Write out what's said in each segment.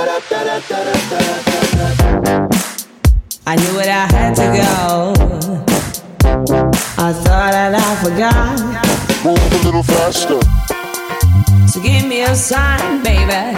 I knew it, I had to go. I thought that I forgot. Move a little faster. So give me a sign, baby.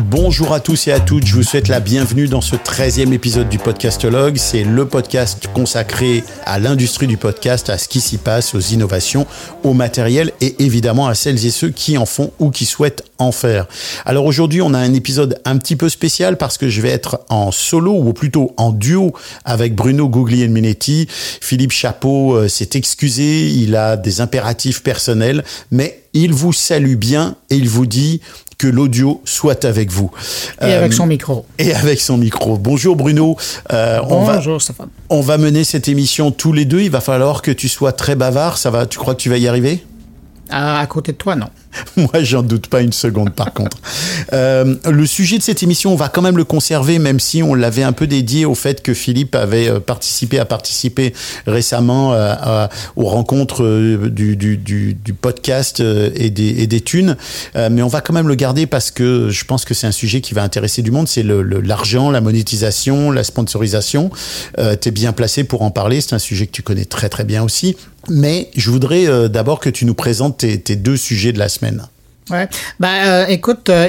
Bonjour à tous et à toutes, je vous souhaite la bienvenue dans ce 13e épisode du Podcastologue. C'est le podcast consacré à l'industrie du podcast, à ce qui s'y passe, aux innovations, au matériel et évidemment à celles et ceux qui en font ou qui souhaitent en faire. Alors aujourd'hui, on a un épisode un petit peu spécial parce que je vais être en solo ou plutôt en duo avec Bruno Guglielminetti. Philippe Chapeau euh, s'est excusé, il a des impératifs personnels, mais il vous salue bien et il vous dit que l'audio soit avec vous. Et Euh, avec son micro. et avec son micro. Bonjour Bruno. Euh, on va Bonjour Stéphane. on va mener cette émission tous les deux. Il va falloir que tu sois très bavard. Ça va Tu crois que tu vas y arriver? À, à côté de toi, non. Moi, j'en doute pas une seconde, par contre. Euh, le sujet de cette émission, on va quand même le conserver, même si on l'avait un peu dédié au fait que Philippe avait euh, participé, récemment euh, à- aux rencontres du, podcast et des, et des thunes. Mais on va quand même le garder parce que je pense que c'est un sujet qui va intéresser du monde. C'est l'argent, la monétisation, la sponsorisation. Euh, tu es bien placé pour en parler. C'est un sujet que tu connais très très bien aussi. Mais je voudrais d'abord que tu nous présentes tes, tes deux sujets de la semaine. semaines. Ouais. Ben, euh, écoute, euh,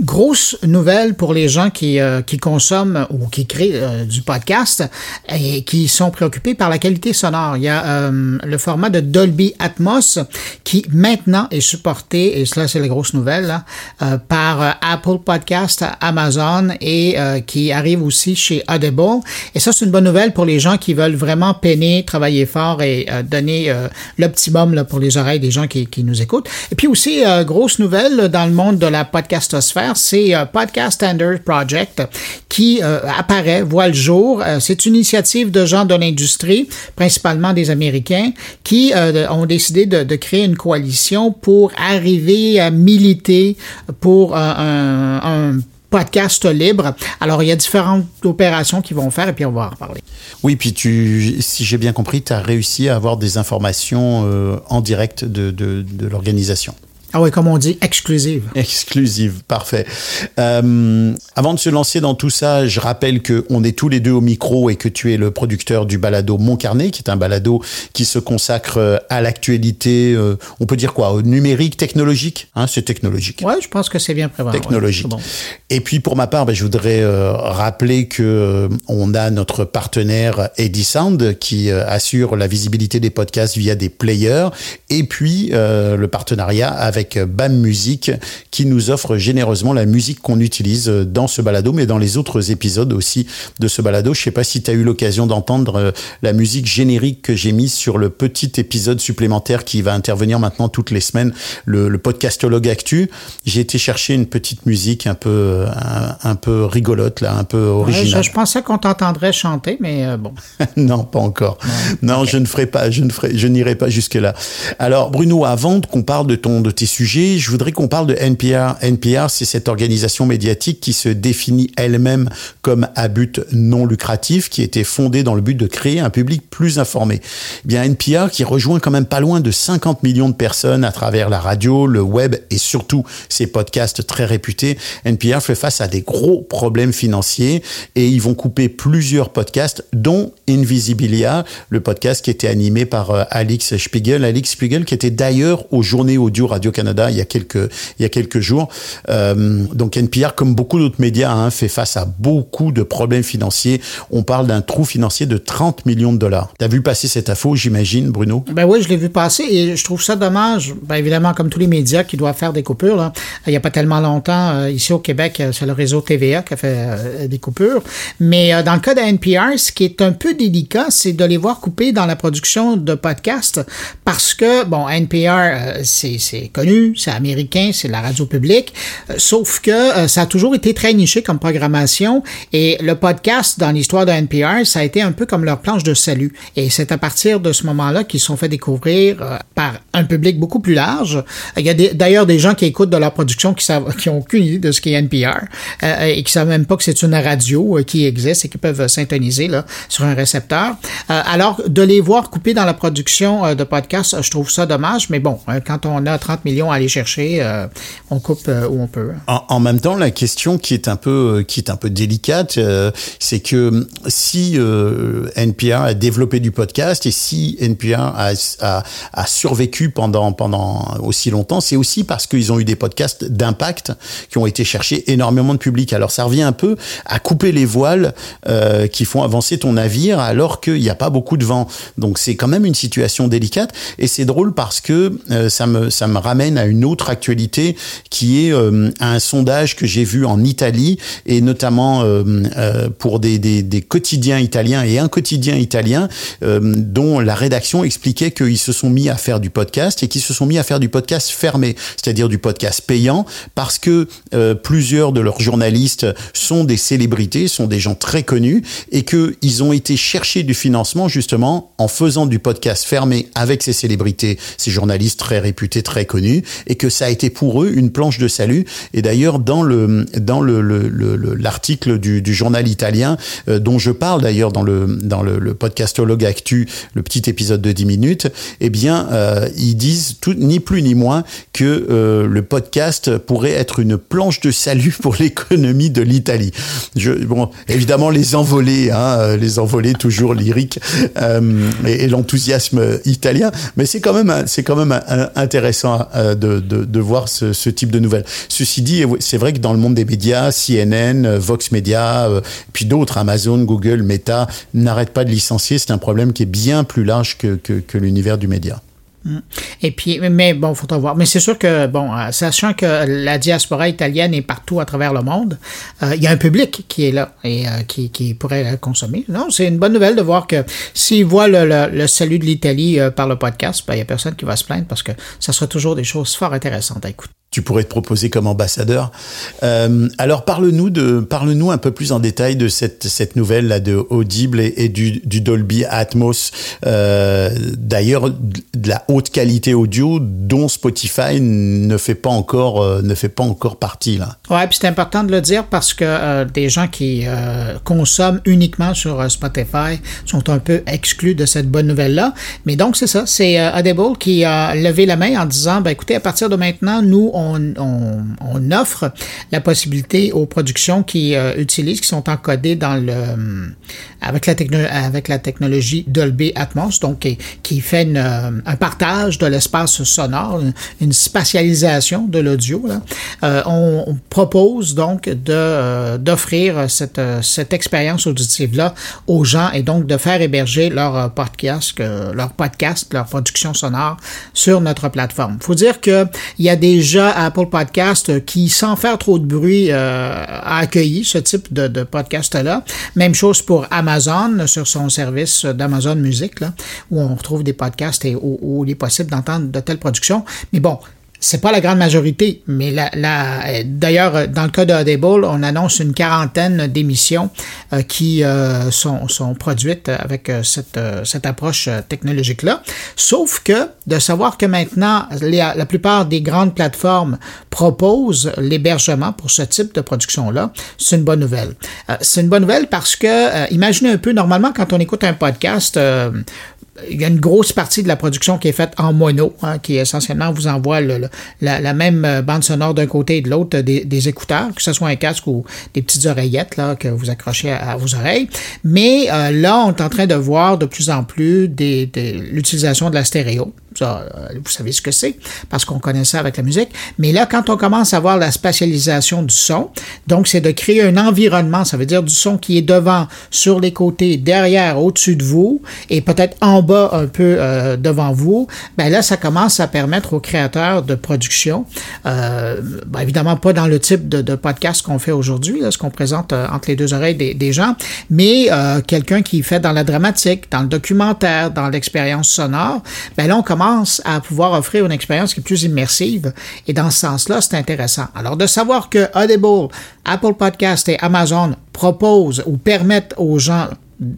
grosse nouvelle pour les gens qui, euh, qui consomment ou qui créent euh, du podcast et qui sont préoccupés par la qualité sonore. Il y a euh, le format de Dolby Atmos qui maintenant est supporté, et cela c'est la grosse nouvelle, là, euh, par Apple Podcast, Amazon et qui arrive aussi chez Audible. Et ça c'est une bonne nouvelle pour les gens qui veulent vraiment peiner, travailler fort et donner l'optimum là, pour les oreilles des gens qui, qui nous écoutent. Et puis aussi, euh, grosse nouvelle dans le monde de la podcastosphère, c'est euh, Podcast Standard Project qui euh, apparaît, voit le jour. Euh, c'est une initiative de gens de l'industrie, principalement des Américains, qui ont décidé de, créer une coalition pour arriver à militer pour un, podcast libre. Alors, il y a différentes opérations qu'ils vont faire et puis on va en reparler. Oui, puis si j'ai bien compris, tu as réussi à avoir des informations en direct de l'organisation. Ah oui, comme on dit, exclusive. Exclusive, parfait. Euh, avant de se lancer dans tout ça, je rappelle que on est tous les deux au micro et que tu es le producteur du balado Mon Carnet, qui est un balado qui se consacre euh, à l'actualité, euh, on peut dire quoi, au numérique, technologique hein, C'est technologique. Ouais, je pense que c'est bien préparé. technologique. Ouais, c'est bon. Et puis pour ma part, ben, je voudrais euh, rappeler que on a notre partenaire Edisound qui euh, assure la visibilité des podcasts via des players, et puis le partenariat avec BAM Music qui nous offre généreusement la musique qu'on utilise dans ce balado, mais dans les autres épisodes aussi de ce balado. Je sais pas si tu as eu l'occasion d'entendre euh, la musique générique que j'ai mise sur le petit épisode supplémentaire qui va intervenir maintenant toutes les semaines, le, le podcastologue actu. J'ai été chercher une petite musique un peu, euh, un, un peu rigolote là, un peu Ouais, originale. je, je pensais qu'on t'entendrait chanter, mais euh, bon. non, pas encore. Non, je ne ferai pas, je ne ferai, je n'irai pas jusque là. Alors, Bruno, avant qu'on parle de ton, de tes sujets, je voudrais qu'on parle de NPR. NPR, c'est cette organisation médiatique qui se définit elle-même comme à but non lucratif, qui été fondée dans le but de créer un public plus informé. Eh bien, NPR qui rejoint quand même pas loin de 50 millions de personnes à travers la radio, le web et surtout ses podcasts très réputés. NPR fait face à des gros problèmes financiers et ils vont couper plusieurs podcasts, dont Invisibilia, le podcast qui était animé par euh, Alix Spiegel. Alix Spiegel qui était d'ailleurs aux Journées Audio Radio-Canada il y a quelques, il y a quelques jours. Euh, donc NPR, comme beaucoup d'autres médias, hein, fait face à beaucoup de problèmes financiers. On parle d'un trou financier de 30 millions de dollars. T'as vu passer cette info, j'imagine, Bruno? Ben oui, je l'ai vu passer et je trouve ça dommage. Ben évidemment, comme tous les médias qui doivent faire des coupures, là. il n'y a pas tellement longtemps, euh, ici au Québec, euh, c'est le réseau TVA qui a fait euh, des coupures. Mais dans le cas de NPR, ce qui est un peu délicat, c'est de les voir couper dans la production de podcasts parce que, bon, NPR, c'est c'est américain, c'est la radio publique, euh, sauf que euh, ça a toujours été très niché comme programmation et le podcast dans l'histoire de NPR, ça a été un peu comme leur planche de salut. Et c'est à partir de ce moment-là qu'ils sont fait découvrir euh, par un public beaucoup plus large. Il y a d'ailleurs des gens qui écoutent de leur production qui savent, qui ont aucune idée de ce qu'est NPR et qui savent même pas que c'est une radio qui existe et qui peuvent syntoniser là, sur un récepteur. Alors, de les voir couper dans la production de podcasts, je trouve ça dommage, mais bon, euh, quand on a 30 millions à aller chercher. Euh, on coupe euh, où on peut. En, même temps, la question qui est un peu, qui est un peu délicate, c'est que si NPR a développé du podcast et si NPR a, a, survécu pendant, pendant aussi longtemps, c'est aussi parce qu'ils ont eu des podcasts d'impact qui ont été cherchés énormément de public. Alors ça revient un peu à couper les voiles qui font avancer ton navire alors qu'il n'y a pas beaucoup de vent. Donc c'est quand même une situation délicate et c'est drôle parce que euh, ça me ça me ramène à une autre actualité qui est euh, un sondage que j'ai vu en Italie et notamment euh, pour des, des, quotidiens italiens et un quotidien italien dont la rédaction expliquait qu'ils se sont mis à faire du podcast et qu'ils se sont mis à faire du podcast fermé, c'est-à-dire du podcast payant parce que plusieurs de leurs journalistes sont des célébrités, sont des gens très connus et que ils ont été chercher du financement justement en faisant du podcast fermé avec ces célébrités, ces journalistes très réputés, très connus, et que ça a été pour eux une planche de salut. Et d'ailleurs, dans le dans le l'article du, du, journal italien euh, dont je parle d'ailleurs dans le dans le, le, podcastologue Actu, le petit épisode de 10 minutes, eh bien, euh, ils disent tout, ni plus ni moins que euh, le podcast pourrait être une planche de salut pour l'économie de l'Italie. Bon, évidemment, les envolés, hein, les envolés toujours lyriques et, et l'enthousiasme italien, mais c'est quand même c'est quand même intéressant euh, de, voir ce, type de nouvelles. Ceci dit, c'est vrai que dans le monde des médias, CNN, Vox Media, euh, puis d'autres, Amazon, Google, Meta, n'arrêtent pas de licencier. C'est un problème qui est bien plus large que l'univers du média. Et puis, mais bon, faut voir. Mais c'est sûr que, bon, euh, sachant que la diaspora italienne est partout à travers le monde, euh, il y a un public qui est là et euh, qui, qui, pourrait la consommer. Non, c'est une bonne nouvelle de voir que s'ils voient le, salut de l'Italie par le podcast, ben, il n'y a personne qui va se plaindre parce que ça sera toujours des choses fort intéressantes à écouter tu pourrais te proposer comme ambassadeur. Euh, alors parle-nous de parle-nous un peu plus en détail de cette cette nouvelle là de Audible et, du, du, Dolby Atmos. Euh, D'ailleurs de la haute qualité audio dont Spotify ne fait pas encore euh, ne fait pas encore partie là. Ouais, puis c'est important de le dire parce que euh, des gens qui euh, consomment uniquement sur Spotify sont un peu exclus de cette bonne nouvelle là. Mais donc c'est ça, c'est Audible qui a levé la main en disant ben écoutez à partir de maintenant nous on on, offre la possibilité aux productions qui euh, utilisent, qui sont encodées dans le, euh, avec la, technologie Dolby Atmos, donc qui, fait euh, un partage de l'espace sonore, une, spatialisation de l'audio. on, propose donc d'offrir cette, cette expérience auditive-là aux gens et donc de faire héberger leur podcast, leur podcast, leur production sonore sur notre plateforme. faut dire qu'il y a déjà Apple Podcast euh, qui, sans faire trop de bruit, euh, a accueilli ce type de, podcast-là. Même chose pour Amazon sur son service d'Amazon Music, là, où on retrouve des podcasts et où il est possible d'entendre de telles productions. Mais bon, c'est pas la grande majorité, mais la, la d'ailleurs, dans le cas de Audible, on annonce une quarantaine d'émissions euh, qui euh, sont, sont, produites avec euh, cette, cette approche technologique-là. Sauf que de savoir que maintenant, la plupart des grandes plateformes proposent l'hébergement pour ce type de production-là, c'est une bonne nouvelle. c'est une bonne nouvelle parce que, imaginez un peu, normalement, quand on écoute un podcast, il y a une grosse partie de la production qui est faite en mono, hein, qui essentiellement vous envoie le, la, même euh, bande sonore d'un côté et de l'autre des, des, écouteurs, que ce soit un casque ou des petites oreillettes là, que vous accrochez à, vos oreilles. Mais euh, là, on est en train de voir de plus en plus l'utilisation de la stéréo. Euh, vous savez ce que c'est, parce qu'on connaît ça avec la musique. Mais là, quand on commence à voir la spatialisation du son, donc c'est de créer un environnement, ça veut dire du son qui est devant, sur les côtés, derrière, au-dessus de vous, et peut-être en bas un peu euh, devant vous, ben là, ça commence à permettre aux créateurs de production, euh, ben évidemment pas dans le type de, podcast qu'on fait aujourd'hui, ce qu'on présente entre les deux oreilles des, des gens, mais quelqu'un qui fait dans la dramatique, dans le documentaire, dans l'expérience sonore, ben là, on commence à pouvoir offrir une expérience qui est plus immersive. Et dans ce sens-là, c'est intéressant. Alors, de savoir que Audible, Apple Podcast et Amazon proposent ou permettent aux gens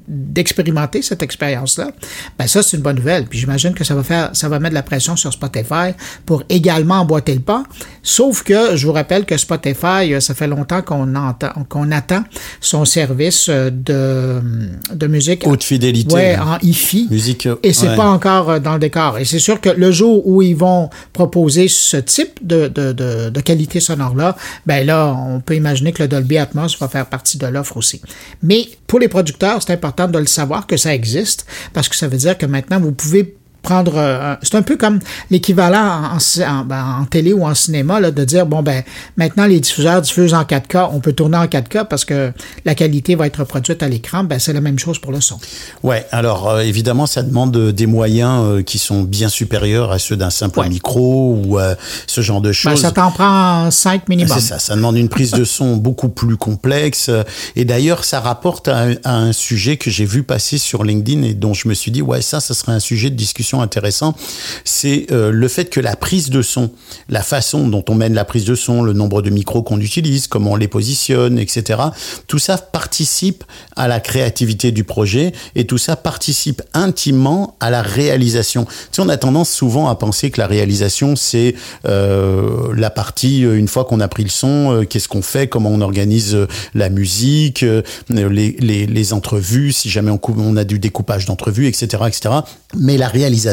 d'expérimenter cette expérience-là, ben ça, c'est une bonne nouvelle. Puis j'imagine que ça va faire, ça va mettre de la pression sur Spotify pour également emboîter le pas. Sauf que je vous rappelle que Spotify, ça fait longtemps qu'on entend, qu'on attend son service de, de musique. Haute fidélité. Ouais, en hi-fi. Musique. Et c'est ouais. pas encore dans le décor. Et c'est sûr que le jour où ils vont proposer ce type de, de, de, de qualité sonore-là, ben là, on peut imaginer que le Dolby Atmos va faire partie de l'offre aussi. Mais pour les producteurs, c'est important de le savoir que ça existe parce que ça veut dire que maintenant, vous pouvez prendre euh, c'est un peu comme l'équivalent en, en, ben, en, télé ou en cinéma là, de dire bon ben maintenant les diffuseurs diffusent en 4K on peut tourner en 4K parce que la qualité va être reproduite à l'écran. Ben c'est la même chose pour le son. Ouais alors euh, évidemment ça demande des moyens euh, qui sont bien supérieurs à ceux d'un simple ouais. micro ou euh, ce genre de choses ben, ça t'en prend 5 minimum. c'est ça ça demande une prise de son beaucoup plus complexe. Et d'ailleurs ça rapporte à, à un sujet que j'ai vu passer sur LinkedIn et dont je me suis dit ouais ça ça serait un sujet de discussion intéressant, c'est euh, le fait que la prise de son, la façon dont on mène la prise de son, le nombre de micros qu'on utilise, comment on les positionne, etc. Tout ça participe à la créativité du projet et tout ça participe intimement à la réalisation. Tu on a tendance souvent à penser que la réalisation, c'est euh, la partie, une fois qu'on a pris le son, euh, qu'est-ce qu'on fait, comment on organise la musique, euh, les, entrevues, si jamais on, on a du découpage d'entrevues, etc., etc. Mais la réalisation,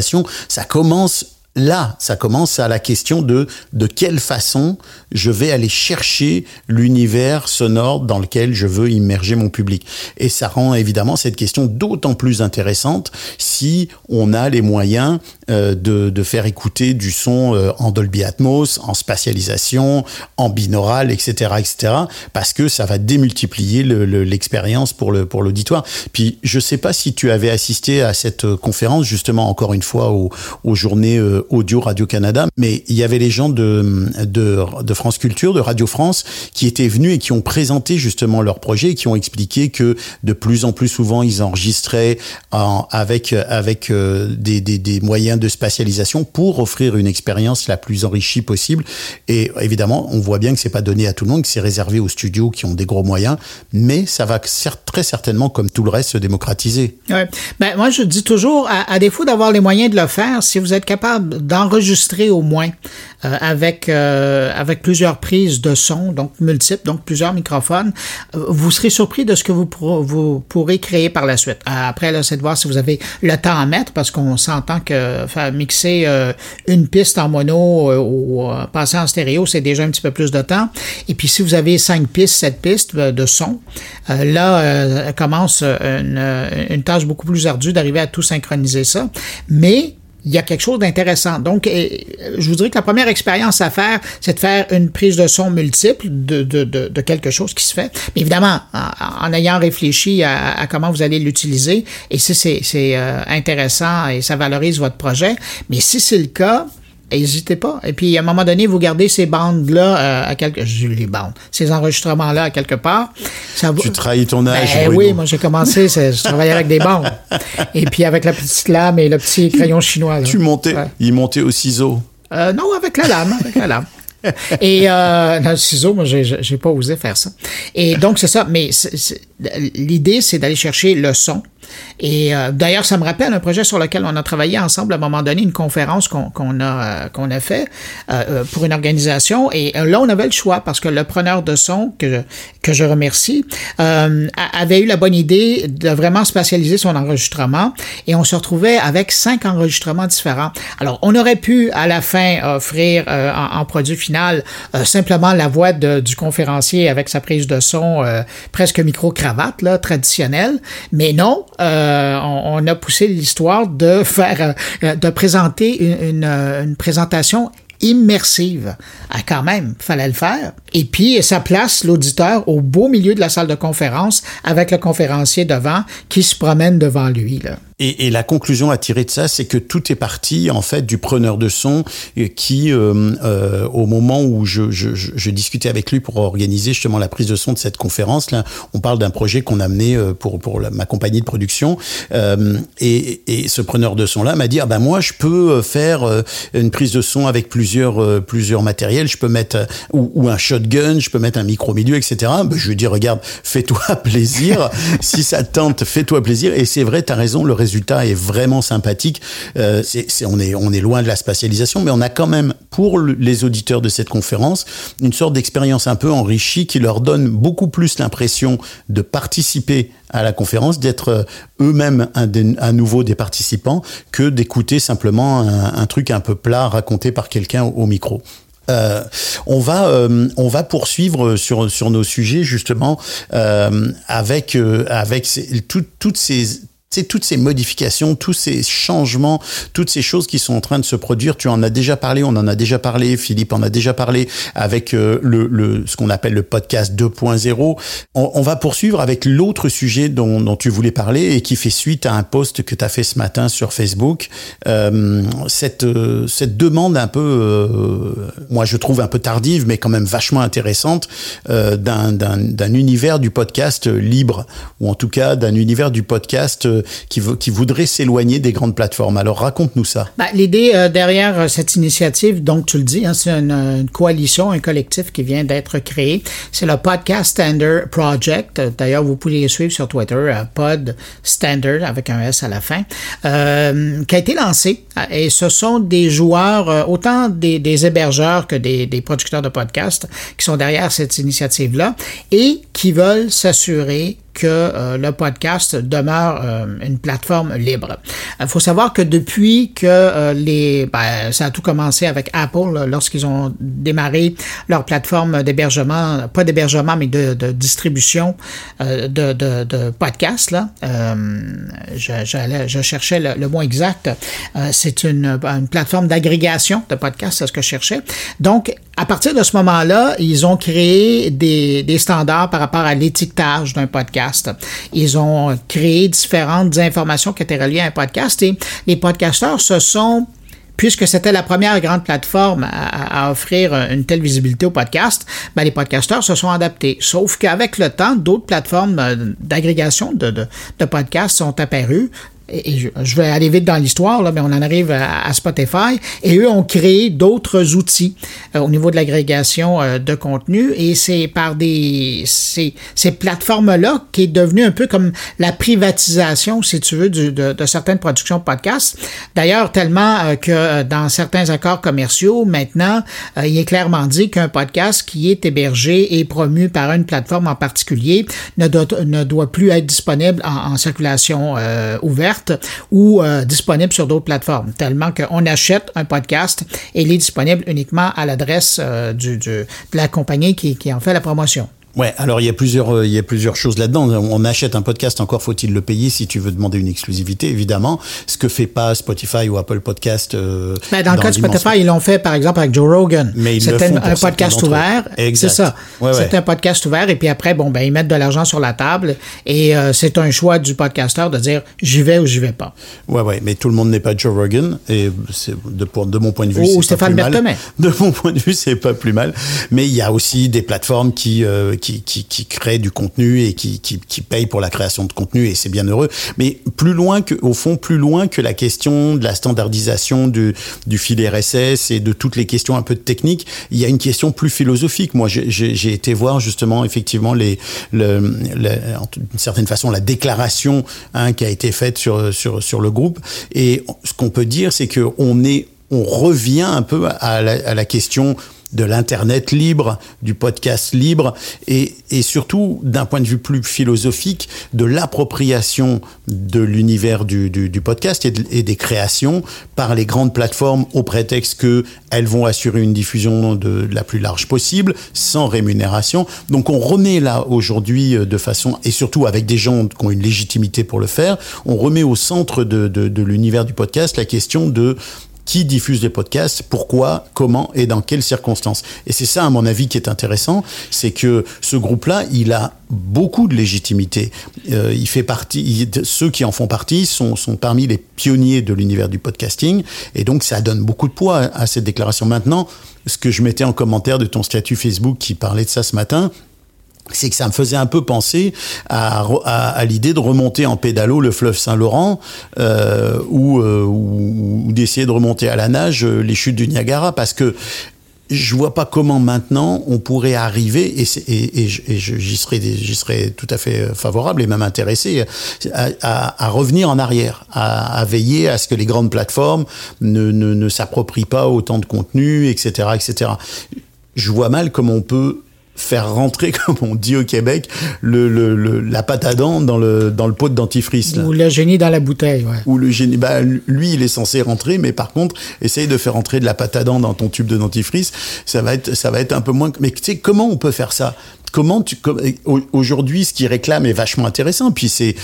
ça commence là, ça commence à la question de de quelle façon je vais aller chercher l'univers sonore dans lequel je veux immerger mon public. Et ça rend évidemment cette question d'autant plus intéressante si on a les moyens euh, de, de faire écouter du son euh, en Dolby Atmos, en spatialisation, en binaural, etc., etc., parce que ça va démultiplier l'expérience le, pour pour l'auditoire. Puis je sais pas si tu avais assisté à cette conférence justement encore une fois aux, aux journées euh, audio Radio-Canada, mais il y avait les gens de, de, de, France Culture, de Radio France, qui étaient venus et qui ont présenté justement leur projet et qui ont expliqué que de plus en plus souvent, ils enregistraient en, avec, avec euh, des, des, des, moyens de spatialisation pour offrir une expérience la plus enrichie possible. Et évidemment, on voit bien que c'est pas donné à tout le monde, que c'est réservé aux studios qui ont des gros moyens, mais ça va très certainement, comme tout le reste, se démocratiser. Ouais. Ben, moi, je dis toujours, à, à défaut d'avoir les moyens de le faire, si vous êtes capable d'enregistrer au moins euh, avec euh, avec plusieurs prises de son, donc multiples, donc plusieurs microphones, euh, vous serez surpris de ce que vous, pour, vous pourrez créer par la suite. Après, là, c'est de voir si vous avez le temps à mettre, parce qu'on s'entend que faire mixer une piste en mono ou passer en stéréo, c'est déjà un petit peu plus de temps. Et puis, si vous avez cinq pistes, sept pistes de son, là commence une, une tâche beaucoup plus ardue d'arriver à tout synchroniser ça. Mais il y a quelque chose d'intéressant. Donc, je vous dirais que la première expérience à faire, c'est de faire une prise de son multiple de, de, de, quelque chose qui se fait. Mais évidemment, en, ayant réfléchi à, comment vous allez l'utiliser, et si c'est euh, intéressant et ça valorise votre projet, mais si c'est le cas, N'hésitez pas. Et puis, à un moment donné, vous gardez ces bandes-là euh, à quelque... Je les bandes. Ces enregistrements-là à quelque part. Ça. Tu trahis ton âge. Ben, oui, moi, j'ai commencé, je travaillais avec des bandes. Et puis, avec la petite lame et le petit crayon chinois. Là. Tu montais, ouais. il montait au ciseau? Euh, non, avec la lame, avec la lame. Et euh, dans le ciseau, moi, j'ai pas osé faire ça. Et donc, c'est ça. Mais l'idée, c'est d'aller chercher le son. Et euh, d'ailleurs, ça me rappelle un projet sur lequel on a travaillé ensemble à un moment donné, une conférence qu'on qu a, euh, qu'on a fait euh, pour une organisation. Et là, on avait le choix parce que le preneur de son, que, je, que je remercie, euh, avait eu la bonne idée de vraiment spatialiser son enregistrement. Et on se retrouvait avec cinq enregistrements différents. Alors, on aurait pu à la fin offrir euh, en, en, produit final simplement la voix du conférencier avec sa prise de son presque micro-cravate, là, traditionnelle. Mais non, euh, on, on, a poussé l'histoire de faire, euh, de présenter une, une, une présentation immersive. Ah, quand même, fallait le faire. Et puis, ça place l'auditeur au beau milieu de la salle de conférence avec le conférencier devant qui se promène devant lui. Là. Et, et, la conclusion à tirer de ça, c'est que tout est parti en fait du preneur de son euh, qui, euh, euh, au moment où je, je, je, discutais avec lui pour organiser justement la prise de son de cette conférence, là, on parle d'un projet qu'on a mené euh, pour pour ma compagnie de production, euh, et, et, ce preneur de son là m'a dit ah ben moi je peux faire une prise de son avec plusieurs plusieurs matériels, je peux mettre ou, ou, un shotgun, je peux mettre un micro milieu, etc. Ben, je lui dis regarde, fais-toi plaisir, si ça tente, fais-toi plaisir, et c'est vrai, t'as raison, le résultat résultat est vraiment sympathique. Euh, on, est, loin de la spatialisation, mais on a quand même, pour les auditeurs de cette conférence, une sorte d'expérience un peu enrichie qui leur donne beaucoup plus l'impression de participer à la conférence, d'être euh, eux-mêmes à nouveau des participants, que d'écouter simplement un, truc un peu plat raconté par quelqu'un au, micro. Euh, on va on va poursuivre sur sur nos sujets justement avec avec tout, toutes ces c'est toutes ces modifications, tous ces changements, toutes ces choses qui sont en train de se produire. Tu en as déjà parlé, on en a déjà parlé, Philippe en a déjà parlé avec euh, le, ce qu'on appelle le podcast 2.0. On, va poursuivre avec l'autre sujet dont, tu voulais parler et qui fait suite à un post que tu as fait ce matin sur Facebook. Euh, cette, euh, cette demande un peu, euh, moi je trouve un peu tardive, mais quand même vachement intéressante, d'un univers du podcast libre, ou en tout cas d'un univers du podcast qui, voudraient s'éloigner des grandes plateformes. Alors raconte-nous ça. Ben, L'idée euh, derrière euh, cette initiative, donc tu le dis, hein, c'est une, une, coalition, un collectif qui vient d'être créé. C'est le Podcast Standard Project. D'ailleurs, vous pouvez les suivre sur Twitter, euh, Pod Standard avec un S à la fin, euh, qui a été lancé. Et ce sont des joueurs, autant des, hébergeurs que des producteurs de podcasts qui sont derrière cette initiative-là et qui veulent s'assurer que euh, le podcast demeure euh, une plateforme libre. Il faut savoir que depuis que euh, les, ben, ça a tout commencé avec Apple lorsqu'ils ont démarré leur plateforme d'hébergement, pas d'hébergement mais de, de distribution de, de, de, podcasts là. Je, je, je, cherchais le, le mot exact. c'est une, une plateforme d'agrégation de podcasts, c'est ce que je cherchais. Donc à partir de ce moment-là, ils ont créé des, standards par rapport à l'étiquetage d'un podcast. Ils ont créé différentes informations qui étaient reliées à un podcast et les podcasteurs se sont puisque c'était la première grande plateforme à, offrir une telle visibilité au podcast, ben les podcasteurs se sont adaptés. Sauf qu'avec le temps, d'autres plateformes euh, d'agrégation de podcasts sont apparues et je, vais aller vite dans l'histoire, mais on en arrive à, Spotify, et eux ont créé d'autres outils euh, au niveau de l'agrégation euh, de contenu, et c'est par des ces, ces plateformes-là qui est devenu un peu comme la privatisation, si tu veux, du, de, de, certaines productions de podcasts. D'ailleurs, tellement euh, que dans certains accords commerciaux, maintenant, il est clairement dit qu'un podcast qui est hébergé et promu par une plateforme en particulier ne doit, ne doit plus être disponible en, en circulation ouverte ou euh, disponible sur d'autres plateformes, tellement qu'on achète un podcast et il est disponible uniquement à l'adresse euh, de la compagnie qui en fait la promotion. Ouais, alors il y a plusieurs, euh, il y a plusieurs choses là-dedans. On achète un podcast, encore faut-il le payer si tu veux demander une exclusivité, évidemment. Ce que fait pas Spotify ou Apple Podcast. Euh, ben, dans, dans, le cas de Spotify, ils l'ont fait par exemple avec Joe Rogan. Mais C'était un podcast ouvert. C'est ça. Ouais, c'est un podcast ouvert et puis après, bon, ben ils mettent de l'argent sur la table et euh, c'est un choix du podcasteur de dire j'y vais ou j'y vais pas. Ouais, ouais, mais tout le monde n'est pas Joe Rogan et c'est de, de mon point de vue. Ou Stéphane Berthomé. De mon point de vue, c'est pas plus mal. Mais il y a aussi des plateformes qui euh, qui, qui, qui crée du contenu et qui, qui, qui paye pour la création de contenu et c'est bien heureux. Mais plus loin que, au fond, plus loin que la question de la standardisation du, fil RSS et de toutes les questions un peu de technique, il y a une question plus philosophique. Moi, j'ai été voir justement effectivement les, le, le, d'une certaine façon la déclaration hein, qui a été faite sur sur le groupe et ce qu'on peut dire, c'est que on est on revient un peu à la question de l'Internet libre, du podcast libre, et, et surtout, d'un point de vue plus philosophique, de l'appropriation de l'univers du, du, du, podcast et, de, des créations par les grandes plateformes au prétexte qu'elles vont assurer une diffusion de, la plus large possible, sans rémunération. Donc on remet là aujourd'hui euh, de façon, et surtout avec des gens qui ont une légitimité pour le faire, on remet au centre de, de, de l'univers du podcast la question de qui diffuse des podcasts, pourquoi, comment et dans quelles circonstances. Et c'est ça, à mon avis, qui est intéressant, c'est que ce groupe-là, il a beaucoup de légitimité. Euh, il fait partie, ceux qui en font partie sont, sont parmi les pionniers de l'univers du podcasting, et donc ça donne beaucoup de poids à cette déclaration. Maintenant, ce que je mettais en commentaire de ton statut Facebook qui parlait de ça ce matin, c'est que ça me faisait un peu penser à, l'idée de remonter en pédalo le fleuve Saint-Laurent euh, ou, euh, ou, d'essayer de remonter à la nage euh, les chutes du Niagara parce que je vois pas comment maintenant on pourrait arriver et, et, et j'y serais tout à fait favorable et même intéressé à, revenir en arrière à, à veiller à ce que les grandes plateformes ne, ne, ne s'approprient pas autant de contenu etc etc je vois mal comment on peut faire rentrer, comme on dit au Québec, le, le, le- la pâte à dents dans le, dans le pot de dentifrice. Là. Ou le génie dans la bouteille, ouais. Où le génie, bah, lui, il est censé rentrer, mais par contre, essaye de faire rentrer de la pâte à dents dans ton tube de dentifrice, ça va être, ça va être un peu moins. Mais tu sais, comment on peut faire ça? Comment tu, aujourd'hui, ce qu'il réclame est vachement intéressant. Puis c'est,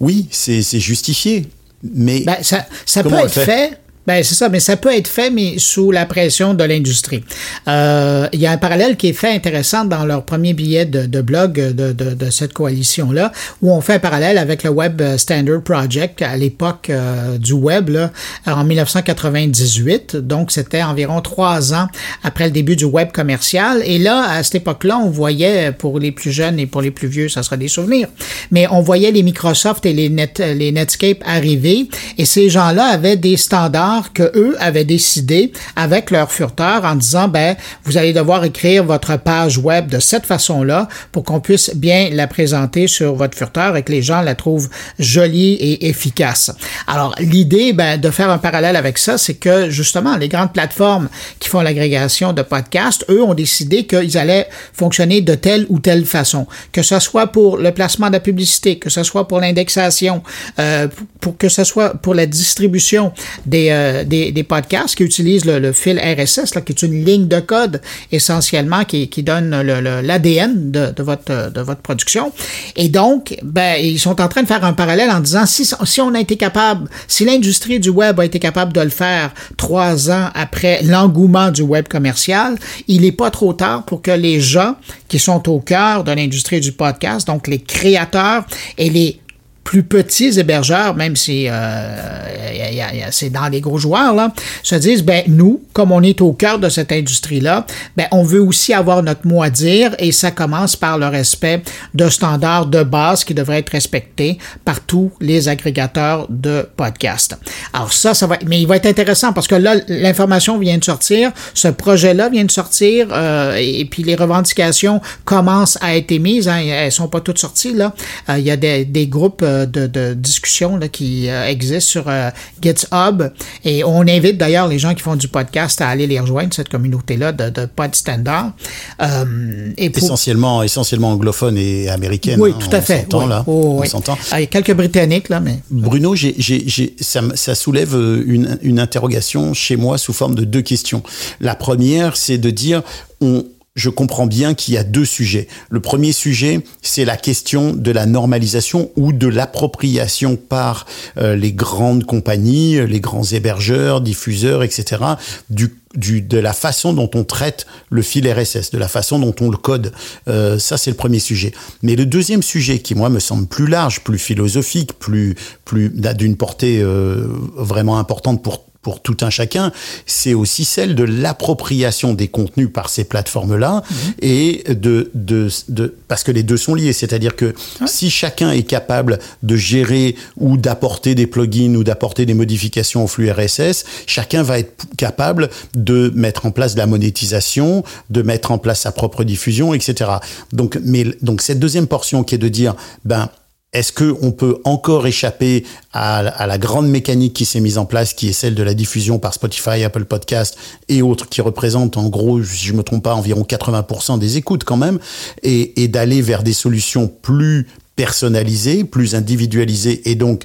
oui, c'est c'est justifié, mais Ben, ça, ça peut être fait. Ben, c'est ça, mais ça peut être fait, mais sous la pression de l'industrie. Euh, Il y a un parallèle qui est fait intéressant dans leur premier billet de, blog de, de, de cette coalition-là, où on fait un parallèle avec le Web Standard Project à l'époque euh, du web, là, en 1998. Donc, c'était environ trois ans après le début du web commercial. Et là, à cette époque-là, on voyait, pour les plus jeunes et pour les plus vieux, ça sera des souvenirs, mais on voyait les Microsoft et les, Net, les Netscape arriver, et ces gens-là avaient des standards que eux avaient décidé avec leur furteur en disant, ben, vous allez devoir écrire votre page web de cette façon-là pour qu'on puisse bien la présenter sur votre furteur et que les gens la trouvent jolie et efficace. Alors, l'idée, ben, de faire un parallèle avec ça, c'est que justement, les grandes plateformes qui font l'agrégation de podcasts, eux ont décidé qu'ils allaient fonctionner de telle ou telle façon, que ce soit pour le placement de la publicité, que ce soit pour l'indexation, euh, pour que ce soit pour la distribution des, euh, des, des, podcasts qui utilisent le, fil RSS, là, qui est une ligne de code essentiellement qui, donne l'ADN de, de, votre, de votre production. Et donc, ben, ils sont en train de faire un parallèle en disant si, si on a été capable, si l'industrie du web a été capable de le faire trois ans après l'engouement du web commercial, il n'est pas trop tard pour que les gens qui sont au cœur de l'industrie du podcast, donc les créateurs et les plus petits hébergeurs, même si euh, c'est dans les gros joueurs, là, se disent, ben nous, comme on est au cœur de cette industrie-là, ben on veut aussi avoir notre mot à dire et ça commence par le respect de standards de base qui devraient être respectés par tous les agrégateurs de podcasts. Alors ça, ça va, mais il va être intéressant parce que là, l'information vient de sortir, ce projet-là vient de sortir euh, et puis les revendications commencent à être émises, hein, elles sont pas toutes sorties là. Euh, il y a des, des groupes de, de discussion là, qui euh, existent sur euh, GitHub. Et on invite d'ailleurs les gens qui font du podcast à aller les rejoindre, cette communauté-là de, de pod standard. Euh, et pour... essentiellement, essentiellement anglophone et américaine. Oui, hein, tout à on fait. Oui, là. oh, on oui. s'entend. Ah, il y a quelques Britanniques, là, mais. Bruno, j'ai, j'ai, j'ai, ça, ça, soulève une, une interrogation chez moi sous forme de deux questions. La première, c'est de dire, on, je comprends bien qu'il y a deux sujets. Le premier sujet, c'est la question de la normalisation ou de l'appropriation par euh, les grandes compagnies, les grands hébergeurs, diffuseurs, etc., du, du, de la façon dont on traite le fil RSS, de la façon dont on le code. Euh, ça, c'est le premier sujet. Mais le deuxième sujet, qui moi me semble plus large, plus philosophique, plus, plus d'une portée euh, vraiment importante pour pour tout un chacun, c'est aussi celle de l'appropriation des contenus par ces plateformes-là mmh. et de, de, de, parce que les deux sont liés, c'est-à-dire que ouais. si chacun est capable de gérer ou d'apporter des plugins ou d'apporter des modifications au flux RSS, chacun va être capable de mettre en place de la monétisation, de mettre en place sa propre diffusion, etc. Donc, mais donc cette deuxième portion qui est de dire, ben est-ce qu'on peut encore échapper à, à, la grande mécanique qui s'est mise en place, qui est celle de la diffusion par Spotify, Apple Podcast et autres, qui représentent en gros, si je me trompe pas, environ 80% des écoutes quand même, et, et d'aller vers des solutions plus personnalisées, plus individualisées, et donc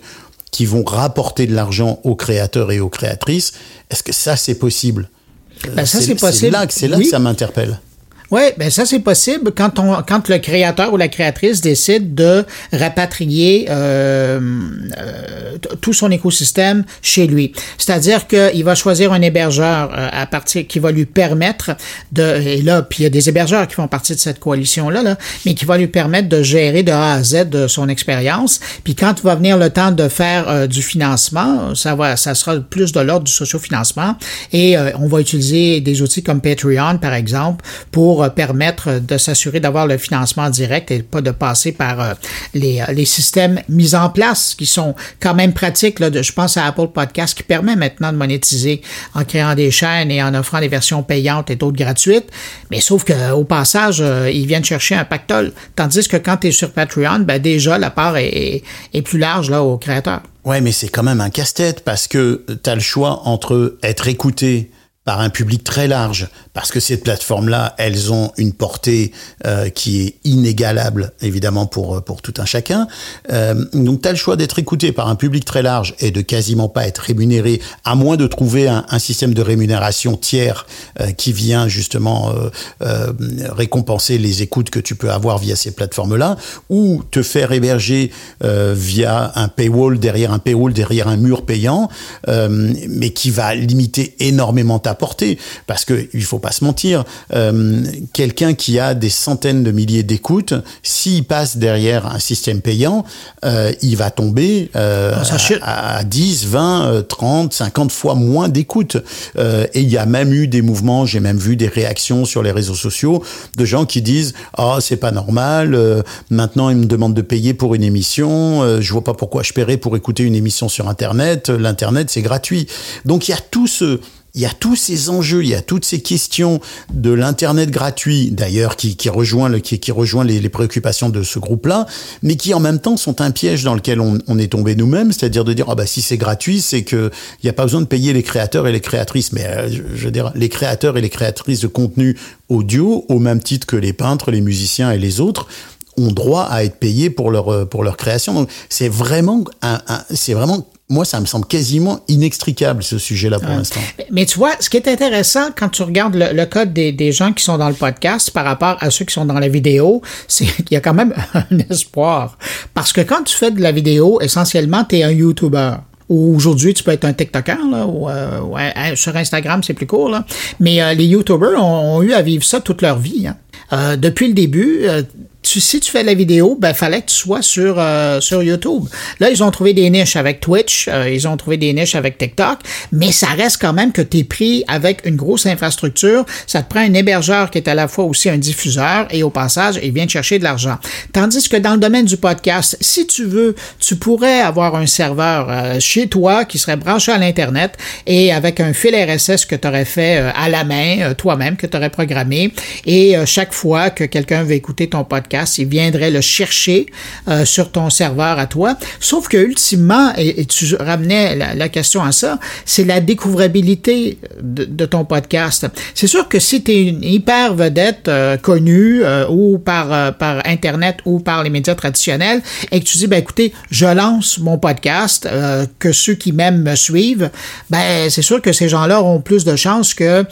qui vont rapporter de l'argent aux créateurs et aux créatrices? Est-ce que ça, c'est possible? Ben ça, c'est C'est là, c'est là oui. que ça m'interpelle. Oui, ben ça c'est possible quand on quand le créateur ou la créatrice décide de rapatrier euh, euh, tout son écosystème chez lui. C'est-à-dire qu'il va choisir un hébergeur euh, à partir qui va lui permettre de et là puis il y a des hébergeurs qui font partie de cette coalition là, là mais qui va lui permettre de gérer de A à Z de son expérience. Puis quand va venir le temps de faire euh, du financement, ça va ça sera plus de l'ordre du sociofinancement et euh, on va utiliser des outils comme Patreon par exemple pour euh, permettre de s'assurer d'avoir le financement direct et pas de passer par euh, les, les, systèmes mis en place qui sont quand même pratiques. Là, je pense à Apple Podcast qui permet maintenant de monétiser en créant des chaînes et en offrant des versions payantes et d'autres gratuites. Mais sauf qu'au passage, ils viennent chercher un pactole. Tandis que quand tu es sur Patreon, ben déjà, la part est, est plus large là, aux créateurs. Ouais, mais c'est quand même un casse-tête parce que tu as le choix entre être écouté par un public très large, parce que ces plateformes-là, elles ont une portée euh, qui est inégalable, évidemment, pour, pour tout un chacun. Euh, donc, tu as le choix d'être écouté par un public très large et de quasiment pas être rémunéré, à moins de trouver un, un système de rémunération tiers euh, qui vient justement euh, euh, récompenser les écoutes que tu peux avoir via ces plateformes-là, ou te faire héberger euh, via un paywall, derrière un paywall, derrière un mur payant, mais qui va limiter énormément ta portée, parce que il faut pas se mentir, euh, quelqu'un qui a des centaines de milliers d'écoutes, s'il passe derrière un système payant, euh, il va tomber euh, à, à, 10, 20, 30, 50 fois moins d'écoutes. Et il y a même eu des mouvements, j'ai même vu des réactions sur les réseaux sociaux de gens qui disent "Ah, oh, c'est pas normal, maintenant ils me demandent de payer pour une émission, je vois pas pourquoi je paierais pour écouter une émission sur internet, l'internet c'est gratuit." Donc il y a tout ce il y a tous ces enjeux, il y a toutes ces questions de l'internet gratuit, d'ailleurs qui, qui rejoint le, qui, qui rejoint les, les, préoccupations de ce groupe-là, mais qui en même temps sont un piège dans lequel on, on est tombé nous-mêmes, c'est-à-dire de dire ah bah si c'est gratuit, c'est que il n'y a pas besoin de payer les créateurs et les créatrices, mais euh, je, veux dire les créateurs et les créatrices de contenu audio, au même titre que les peintres, les musiciens et les autres, ont droit à être payés pour leur pour leur création. Donc c'est vraiment un c'est vraiment moi, ça me semble quasiment inextricable, ce sujet-là, pour ouais. l'instant. Mais tu vois, ce qui est intéressant quand tu regardes le, le code des, des, gens qui sont dans le podcast par rapport à ceux qui sont dans la vidéo, c'est qu'il y a quand même un espoir. Parce que quand tu fais de la vidéo, essentiellement, tu es un YouTuber aujourd'hui tu peux être un TikToker là, ou euh, ouais, sur Instagram c'est plus court là. Mais euh, les YouTubers ont, ont, eu à vivre ça toute leur vie. Hein. Euh, depuis le début, euh, si tu fais la vidéo, ben fallait que tu sois sur euh, sur YouTube. Là, ils ont trouvé des niches avec Twitch, euh, ils ont trouvé des niches avec TikTok, mais ça reste quand même que tu es pris avec une grosse infrastructure. Ça te prend un hébergeur qui est à la fois aussi un diffuseur et au passage, il vient te chercher de l'argent. Tandis que dans le domaine du podcast, si tu veux, tu pourrais avoir un serveur euh, chez toi qui serait branché à l'internet et avec un fil RSS que tu aurais fait euh, à la main euh, toi-même que tu aurais programmé et chaque fois que quelqu'un veut écouter ton podcast il viendrait le chercher euh, sur ton serveur à toi. Sauf que ultimement, et, tu ramenais la, question à ça, c'est la découvrabilité de, ton podcast. C'est sûr que si tu es une hyper vedette euh, connue euh, ou par, par Internet ou par les médias traditionnels et que tu dis, ben écoutez, je lance mon podcast, que ceux qui m'aiment me suivent, ben c'est sûr que ces gens-là auront plus de chances que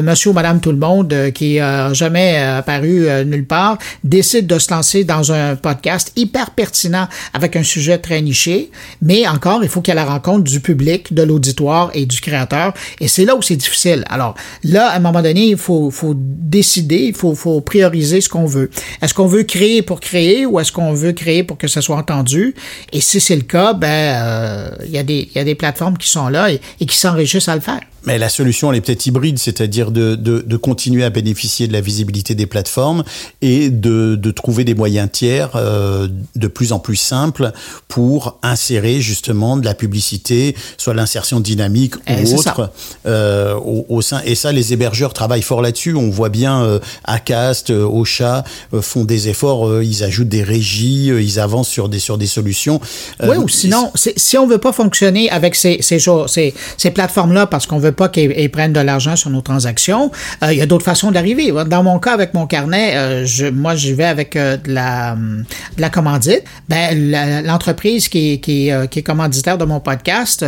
monsieur ou madame tout le monde qui n'a jamais apparu nulle part décide de se lancer dans un podcast hyper pertinent avec un sujet très niché, mais encore, il faut qu'il y ait la rencontre du public, de l'auditoire et du créateur, et c'est là où c'est difficile. Alors là, à un moment donné, il faut, faut décider, il faut, faut prioriser ce qu'on veut. Est-ce qu'on veut créer pour créer ou est-ce qu'on veut créer pour que ça soit entendu? Et si c'est le cas, ben, euh, il y, a des, y a des plateformes qui sont là et qui s'enrichissent à le faire. Mais la solution, elle est peut-être hybride, c'est-à-dire de, de, de, continuer à bénéficier de la visibilité des plateformes et de, de trouver des moyens tiers euh, de plus en plus simples pour insérer justement de la publicité, soit l'insertion dynamique et ou autre, euh, au, au, sein. Et ça, les hébergeurs travaillent fort là-dessus. On voit bien euh, Acast, Ocha font des efforts, ils ajoutent des régies, ils avancent sur des sur des solutions. oui, ou sinon, si on veut pas fonctionner avec ces ces, ces, ces plateformes-là parce qu'on veut pas qu'ils prennent de l'argent sur nos transactions. Euh, il y a d'autres façons d'arriver. Dans mon cas, avec mon carnet, euh, je, moi, j'y vais avec euh, de, la, la commandite. Ben, l'entreprise qui, est, qui, est commanditaire de mon podcast,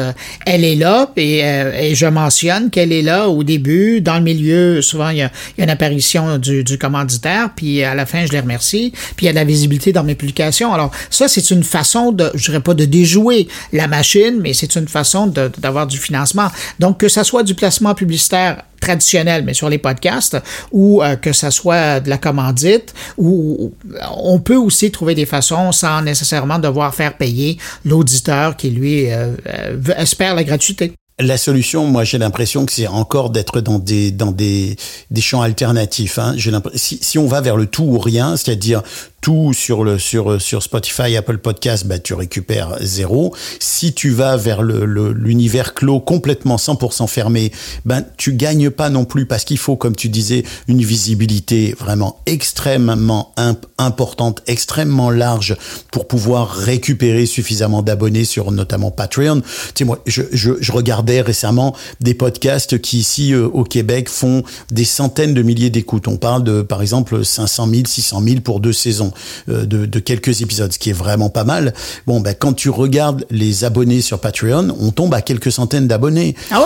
elle est là et, je mentionne qu'elle est là au début, dans le milieu. Souvent, il y a, une apparition du, du commanditaire, puis à la fin, je les remercie. Puis il y a de la visibilité dans mes publications. Alors, ça, c'est une façon de, je dirais pas de déjouer la machine, mais c'est une façon d'avoir du financement. Donc, que ça soit du placement publicitaire traditionnel, mais sur les podcasts, ou euh, que ça soit de la commandite, ou on peut aussi trouver des façons sans nécessairement devoir faire payer l'auditeur qui, lui, euh, euh, espère la gratuité. La solution, moi, j'ai l'impression que c'est encore d'être dans des dans des, des champs alternatifs. Hein. J'ai si, si on va vers le tout ou rien, c'est-à-dire tout sur le sur sur Spotify, Apple Podcast, bah tu récupères zéro. Si tu vas vers le l'univers clos complètement 100% fermé, ben tu gagnes pas non plus parce qu'il faut, comme tu disais, une visibilité vraiment extrêmement importante, extrêmement large pour pouvoir récupérer suffisamment d'abonnés sur notamment Patreon. Tu sais moi, je, je, je regardais récemment des podcasts qui ici euh, au Québec font des centaines de milliers d'écoutes. On parle de par exemple 500 000, 600 000 pour deux saisons. Euh, de, quelques épisodes, ce qui est vraiment pas mal. Bon, ben, quand tu regardes les abonnés sur Patreon, on tombe à quelques centaines d'abonnés. Ah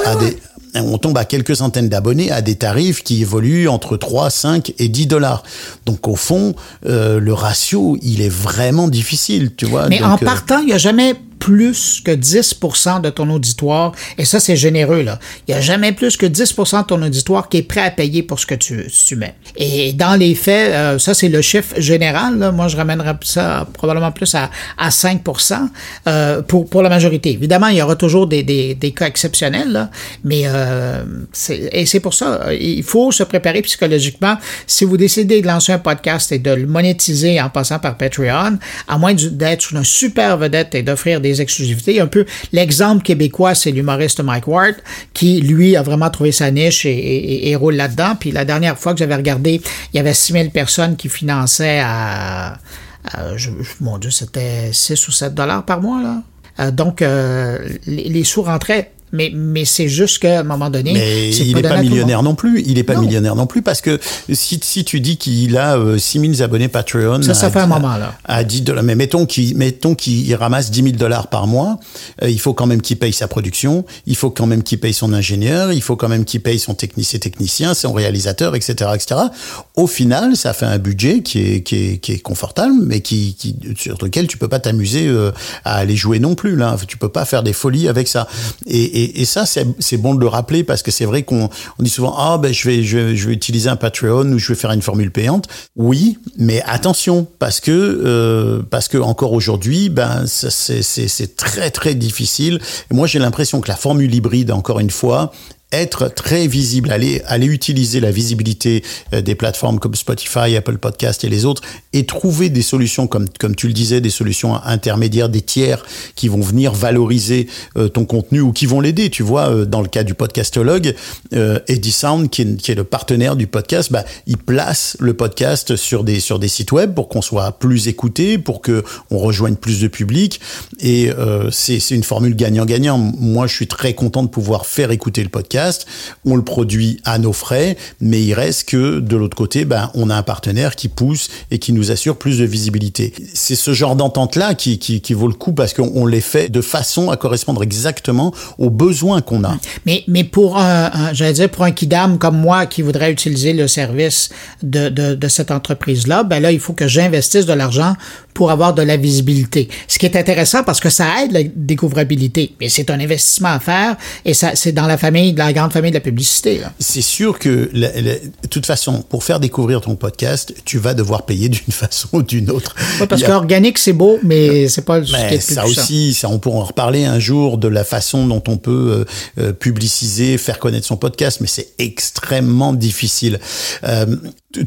on tombe à quelques centaines d'abonnés à des tarifs qui évoluent entre 3, 5 et 10 dollars. Donc au fond, euh, le ratio, il est vraiment difficile, tu vois. Mais en euh, partant, il n'y a jamais plus que 10% de ton auditoire, et ça, c'est généreux, là. Il n'y a jamais plus que 10% de ton auditoire qui est prêt à payer pour ce que tu, tu mets. Et dans les faits, euh, ça, c'est le chiffre général. Moi, je ramènerais ça probablement plus à, à 5% euh, pour, pour la majorité. Évidemment, il y aura toujours des, des, des cas exceptionnels, là, mais euh, et c'est pour ça, il faut se préparer psychologiquement. Si vous décidez de lancer un podcast et de le monétiser en passant par Patreon, à moins d'être une super vedette et d'offrir des exclusivités. Un peu l'exemple québécois, c'est l'humoriste Mike Ward, qui, lui, a vraiment trouvé sa niche et, roule là-dedans. Puis la dernière fois que j'avais regardé, il y avait 6000 personnes qui finançaient à, mon Dieu, c'était 6 ou 7 dollars par mois, là. Euh, donc, euh, les, les sous rentraient mais, mais c'est juste qu'à un moment donné. Mais il n'est pas, millionnaire non plus. Il n'est pas millionnaire non plus parce que si, si tu dis qu'il a 6000 euh, abonnés Patreon. Ça, ça fait un moment, là. À 10 dollars. Mais mettons qu'il, mettons qu'il ramasse 10 000 dollars par mois. Euh, il faut quand même qu'il paye sa production. Il faut quand même qu'il paye son ingénieur. Il faut quand même qu'il paye son technicien, technicien, son réalisateur, etc., etc. Au final, ça fait un budget qui est, qui est, qui est confortable, mais qui, qui, sur lequel tu peux pas t'amuser euh, à aller jouer non plus, là. Tu peux pas faire des folies avec ça. et et, ça, c'est bon de le rappeler parce que c'est vrai qu'on dit souvent ah ben je vais, je, vais utiliser un Patreon ou je vais faire une formule payante. Oui, mais attention parce que euh, parce que encore aujourd'hui, ben c'est très très difficile. Et moi, j'ai l'impression que la formule hybride, encore une fois, être très visible, aller, aller utiliser la visibilité euh, des plateformes comme Spotify, Apple Podcast et les autres, et trouver des solutions, comme, comme tu le disais, des solutions intermédiaires, des tiers qui vont venir valoriser euh, ton contenu ou qui vont l'aider. Tu vois, euh, dans le cas du podcastologue, euh, Eddie Sound, qui est, qui est, le partenaire du podcast, bah, il place le podcast sur des, sur des sites web pour qu'on soit plus écouté, pour que on rejoigne plus de public. Et c'est une formule gagnant-gagnant. Moi, je suis très content de pouvoir faire écouter le podcast on le produit à nos frais, mais il reste que de l'autre côté, ben, on a un partenaire qui pousse et qui nous assure plus de visibilité. C'est ce genre d'entente-là qui, qui, vaut le coup parce qu'on les fait de façon à correspondre exactement aux besoins qu'on a. Mais, mais pour un, j'allais dire, pour un kidam comme moi qui voudrait utiliser le service de, de, de cette entreprise-là, ben là, il faut que j'investisse de l'argent pour avoir de la visibilité. Ce qui est intéressant parce que ça aide la découvrabilité, mais c'est un investissement à faire et ça, c'est dans la famille, de la grande famille de la publicité. C'est sûr que, de toute façon, pour faire découvrir ton podcast, tu vas devoir payer d'une façon ou d'une autre. parce qu'organique, c'est beau, mais c'est pas ce qui Ça aussi, ça, on pourra en reparler un jour de la façon dont on peut euh, euh, publiciser, faire connaître son podcast, mais c'est extrêmement difficile. Euh,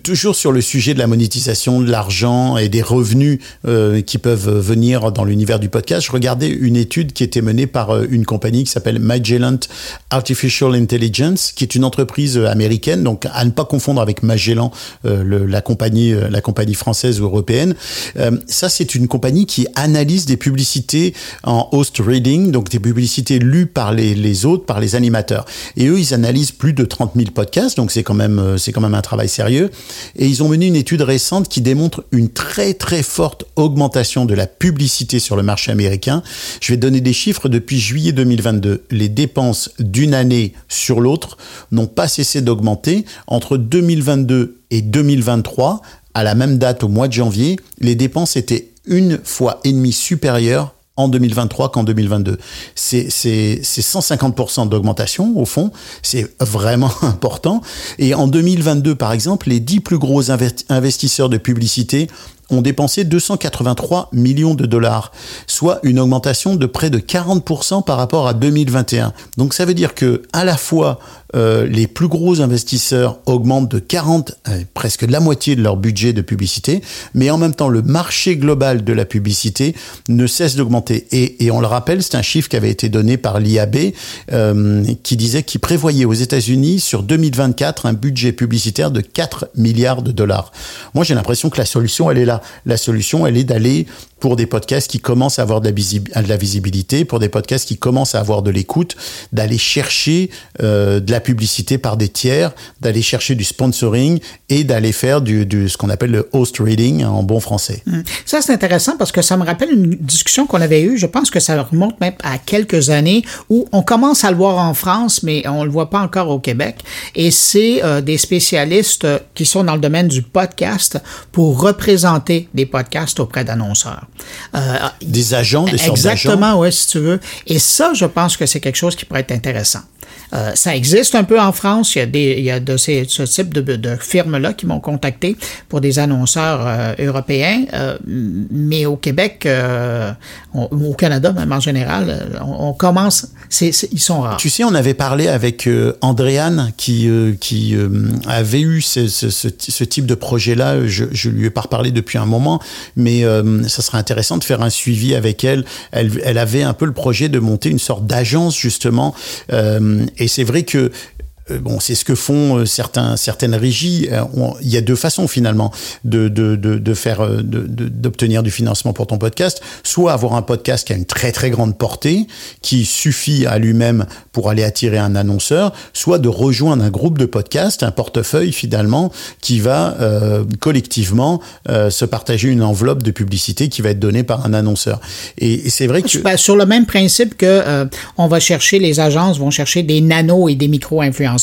toujours sur le sujet de la monétisation, de l'argent et des revenus euh, qui peuvent venir dans l'univers du podcast, je regardais une étude qui était menée par euh, une compagnie qui s'appelle Magellan Artificial Intelligence, qui est une entreprise américaine, donc à ne pas confondre avec Magellan, euh, le, la compagnie, la compagnie française ou européenne. ça, c'est une compagnie qui analyse des publicités en host reading, donc des publicités lues par les, les autres, par les animateurs. Et eux, ils analysent plus de 30 000 podcasts, donc c'est quand même, c'est quand même un travail sérieux. Et ils ont mené une étude récente qui démontre une très très forte augmentation de la publicité sur le marché américain. Je vais donner des chiffres depuis juillet 2022. Les dépenses d'une année sur l'autre n'ont pas cessé d'augmenter. Entre 2022 et 2023, à la même date au mois de janvier, les dépenses étaient une fois et demie supérieures en 2023 qu'en 2022. C'est 150% d'augmentation au fond, c'est vraiment important. Et en 2022 par exemple, les 10 plus gros investisseurs de publicité ont dépensé 283 millions de dollars, soit une augmentation de près de 40% par rapport à 2021. Donc ça veut dire que à la fois euh, les plus gros investisseurs augmentent de 40%, euh, presque de la moitié de leur budget de publicité, mais en même temps le marché global de la publicité ne cesse d'augmenter. Et, on le rappelle, c'est un chiffre qui avait été donné par l'IAB euh, qui disait qu'il prévoyait aux États-Unis sur 2024 un budget publicitaire de 4 milliards de dollars. Moi j'ai l'impression que la solution elle est là. La solution, elle est d'aller pour des podcasts qui commencent à avoir de la, visibilité, pour des podcasts qui commencent à avoir de l'écoute, d'aller chercher euh, de la publicité par des tiers, d'aller chercher du sponsoring et d'aller faire du, ce qu'on appelle le host reading en bon français. Hum. Ça, c'est intéressant parce que ça me rappelle une discussion qu'on avait eue, je pense que ça remonte même à quelques années, où on commence à le voir en France, mais on le voit pas encore au Québec. Et c'est euh, des spécialistes qui sont dans le domaine du podcast pour représenter des podcasts auprès d'annonceurs. Euh, des agents, des Exactement, oui, si tu veux. Et ça, je pense que c'est quelque chose qui pourrait être intéressant. Euh, ça existe un peu en France. Il y a, de ces, ce type de, firmes-là qui m'ont contacté pour des annonceurs euh, européens. Euh, mais au Québec, au Canada même en général, on, commence, ils sont rares. Tu sais, on avait parlé avec Andréane qui, avait eu ce, type de projet-là. Je, je lui ai pas reparlé depuis un moment, mais ça serait intéressant de faire un suivi avec elle. Elle, avait un peu le projet de monter une sorte d'agence justement. Et c'est vrai que euh, bon, c'est ce que font euh, certains, certaines régies. Euh, il y a deux façons finalement de, de, de, de faire, d'obtenir du financement pour ton podcast. Soit avoir un podcast qui a une très très grande portée, qui suffit à lui-même pour aller attirer un annonceur, soit de rejoindre un groupe de podcasts, un portefeuille finalement, qui va euh, collectivement euh, se partager une enveloppe de publicité qui va être donnée par un annonceur. Et, et c'est vrai que sur le même principe que euh, on va chercher les agences vont chercher des nanos et des micro influenceurs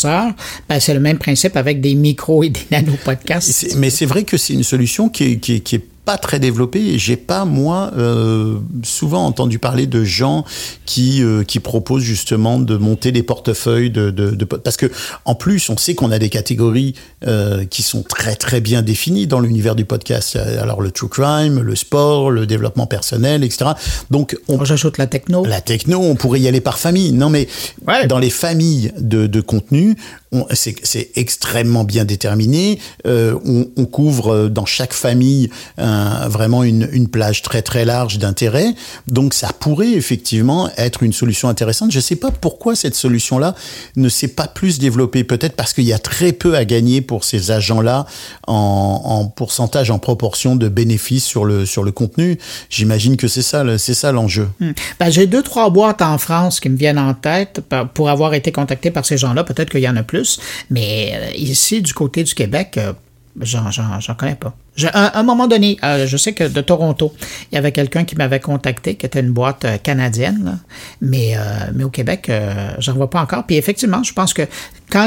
ben, c'est le même principe avec des micros et des nano-podcasts. Mais c'est vrai que c'est une solution qui est, qui qui est pas très développé. J'ai pas moi euh, souvent entendu parler de gens qui euh, qui proposent justement de monter des portefeuilles de, de, de parce que en plus on sait qu'on a des catégories euh, qui sont très très bien définies dans l'univers du podcast. Alors le true crime, le sport, le développement personnel, etc. Donc on j'ajoute la techno. La techno, on pourrait y aller par famille. Non mais ouais. dans les familles de, de contenu, c'est extrêmement bien déterminé. Euh, on, couvre dans chaque famille vraiment une, plage très très large d'intérêt. Donc ça pourrait effectivement être une solution intéressante. Je ne sais pas pourquoi cette solution-là ne s'est pas plus développée. Peut-être parce qu'il y a très peu à gagner pour ces agents-là en, en, pourcentage, en proportion de bénéfices sur le sur le contenu. J'imagine que c'est ça, c'est ça l'enjeu. Hmm. Ben, J'ai deux trois boîtes en France qui me viennent en tête pour avoir été contacté par ces gens-là. Peut-être qu'il y en a plus. Mais euh, ici, du côté du Québec, euh, j'en connais pas. À un, moment donné, euh, je sais que de Toronto, il y avait quelqu'un qui m'avait contacté, qui était une boîte canadienne, mais au Québec, euh, j'en vois pas encore. Puis effectivement, je pense que quand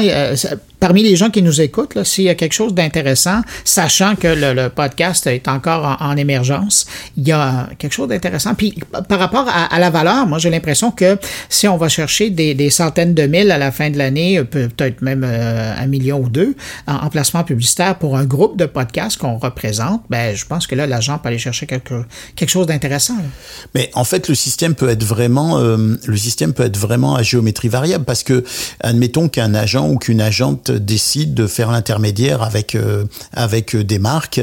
parmi les gens qui nous écoutent, s'il y a quelque chose d'intéressant, sachant que le, podcast est encore en, en, émergence, il y a quelque chose d'intéressant. Puis par rapport à, la valeur, moi j'ai l'impression que si on va chercher des, centaines de mille à la fin de l'année, peut-être même euh, un million ou deux en, en, placement publicitaire pour un groupe de podcasts qu'on représente ben, je pense que là, l'agent peut aller chercher quelque, chose d'intéressant. Mais en fait, le système peut être vraiment, euh, le système peut être vraiment à géométrie variable parce que, admettons qu'un agent ou qu'une agente décide de faire l'intermédiaire avec euh, avec euh, des marques,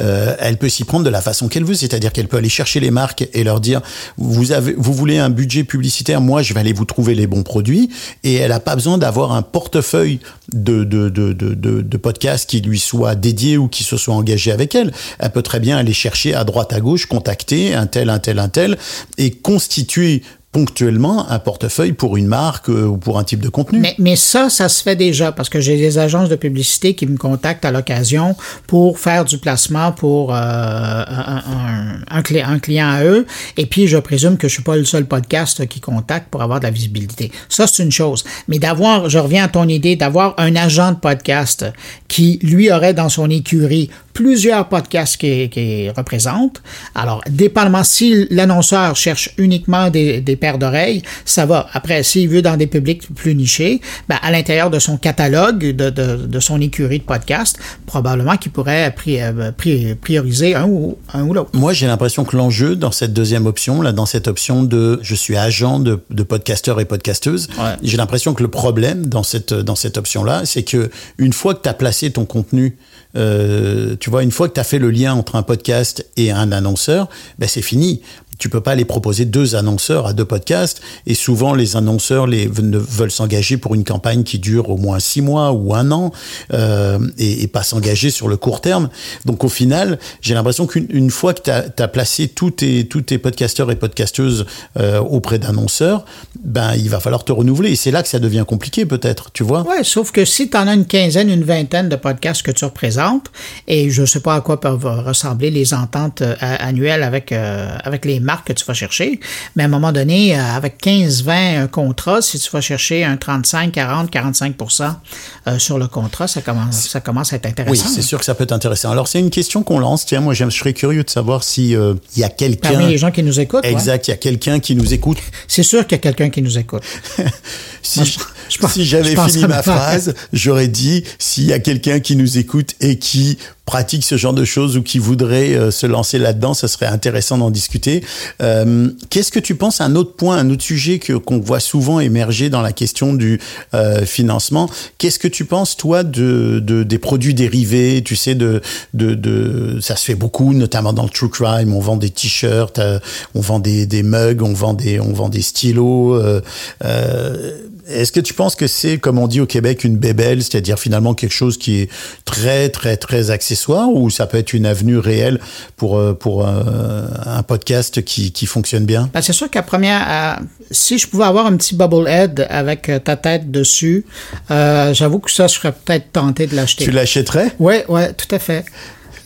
euh, elle peut s'y prendre de la façon qu'elle veut, c'est-à-dire qu'elle peut aller chercher les marques et leur dire vous avez, vous voulez un budget publicitaire, moi je vais aller vous trouver les bons produits, et elle n'a pas besoin d'avoir un portefeuille de de, de, de, de de podcasts qui lui soit dédié ou qui se soit engagé avec elle. Elle peut très bien aller chercher à droite à gauche, contacter un tel, un tel, un tel, et constituer ponctuellement un portefeuille pour une marque euh, ou pour un type de contenu. Mais, ça, ça se fait déjà parce que j'ai des agences de publicité qui me contactent à l'occasion pour faire du placement pour euh, un, un, un, cli- un client à eux. Et puis, je présume que je suis pas le seul podcast qui contacte pour avoir de la visibilité. Ça, c'est une chose. Mais d'avoir, je reviens à ton idée, d'avoir un agent de podcast qui, lui, aurait dans son écurie plusieurs podcasts qu'il qui représente. Alors, dépendamment si l'annonceur cherche uniquement des, des paires d'oreilles, ça va. Après, s'il veut dans des publics plus nichés, ben, à l'intérieur de son catalogue, de, de, de son écurie de podcasts, probablement qu'il pourrait pri, euh, pri, prioriser un ou, un ou l'autre. Moi, j'ai l'impression que l'enjeu dans cette deuxième option, là, dans cette option de je suis agent de, de podcasteurs et podcasteuses, Ouais. j'ai l'impression que le problème dans cette, dans cette option-là, c'est que une fois que tu as placé ton contenu, euh, tu vois, une fois que tu as fait le lien entre un podcast et un annonceur, ben c'est fini. Tu peux pas les proposer deux annonceurs à deux podcasts et souvent les annonceurs les, ne veulent s'engager pour une campagne qui dure au moins six mois ou un an euh, et, pas s'engager sur le court terme. Donc au final, j'ai l'impression qu'une une fois que tu as, placé tous tes, tous tes podcasteurs et podcasteuses euh, auprès d'annonceurs, ben il va falloir te renouveler et c'est là que ça devient compliqué peut-être, tu vois. Ouais, sauf que si tu en as une quinzaine, une vingtaine de podcasts que tu représentes, et je sais pas à quoi peuvent ressembler les ententes euh, annuelles avec, euh, avec les marques que tu vas chercher, mais à un moment donné, euh, avec 15, 20 contrats, si tu vas chercher un 35, 40, 45 euh, sur le contrat, ça commence, ça commence à être intéressant. Oui, c'est sûr que ça peut être intéressant. Alors c'est une question qu'on lance. Tiens, moi je serais curieux de savoir si euh, il y a quelqu'un. Parmi les gens qui nous écoutent. Exact, il y a quelqu'un qui nous écoute. c'est sûr qu'il y a quelqu'un qui nous écoute. Si, j'avais fini ma- phrase, j'aurais dit s'il y a quelqu'un qui nous écoute et qui pratique ce genre de choses ou qui voudrait euh, se lancer là-dedans, ce serait intéressant d'en discuter. Euh, Qu'est-ce que tu penses Un autre point, un autre sujet que qu'on voit souvent émerger dans la question du euh, financement. Qu'est-ce que tu penses toi de, de des produits dérivés? Tu sais de, de de ça se fait beaucoup, notamment dans le true crime. On vend des t-shirts, on vend des des mugs, on vend des on vend des stylos. est-ce que tu penses que c'est, comme on dit au Québec, une bébelle, c'est-à-dire finalement quelque chose qui est très, très, très accessoire, ou ça peut être une avenue réelle pour, euh, pour euh, un podcast qui, qui fonctionne bien? Ben, c'est sûr qu'à première, si je pouvais avoir un petit bubble head avec euh, ta tête dessus, euh, j'avoue que ça, je serais peut-être tenté de l'acheter. Tu l'achèterais? Ouais, ouais, tout à fait.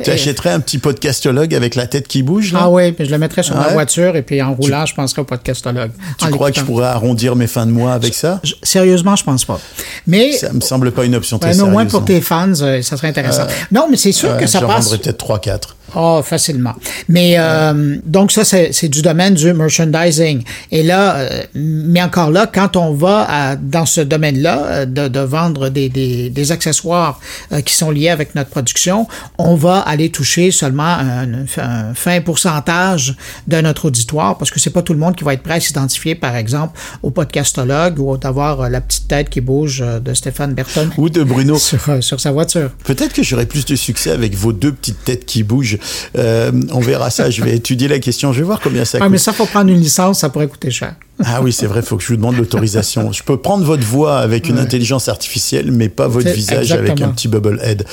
Tu achèterais un petit podcastologue avec la tête qui bouge là? Ah oui, puis je le mettrais sur ma voiture et puis en roulant, je penserais au podcastologue. Tu crois que je pourrais arrondir mes fins de mois avec ça? Je- Sérieusement, je pense pas. Mais, Ça me semble pas une option très mais au moins pour tes fans, euh, ça serait intéressant. non, mais c'est sûr que ça passe. peut-être 3-4. Oh, facilement. Mais euh, donc ça, c'est du domaine du merchandising. Et là, euh, mais encore là, quand on va à- dans ce domaine-là, euh, de, de vendre des, des, des accessoires euh, qui sont liés avec notre production, on va aller toucher seulement un, un fin pourcentage de notre auditoire, parce que c'est pas tout le monde qui va être prêt à s'identifier, par exemple, au podcastologue ou d'avoir la petite tête qui bouge de Stéphane Berton Ou de Bruno. sur, sur sa voiture. Peut-être que j'aurai plus de succès avec vos deux petites têtes qui bougent. Euh, on verra ça. Je vais étudier la question. Je vais voir combien ça Ah, coûte. mais ça, faut prendre une licence, ça pourrait coûter cher. Ah oui, c'est vrai, il faut que je vous demande l'autorisation. Je peux prendre votre voix avec une intelligence artificielle, mais pas votre visage avec un petit bubble head.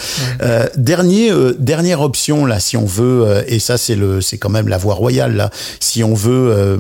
Euh, dernier, euh, dernière option là, si on veut, euh, et ça c'est le, c'est quand même la voie royale là. Si on veut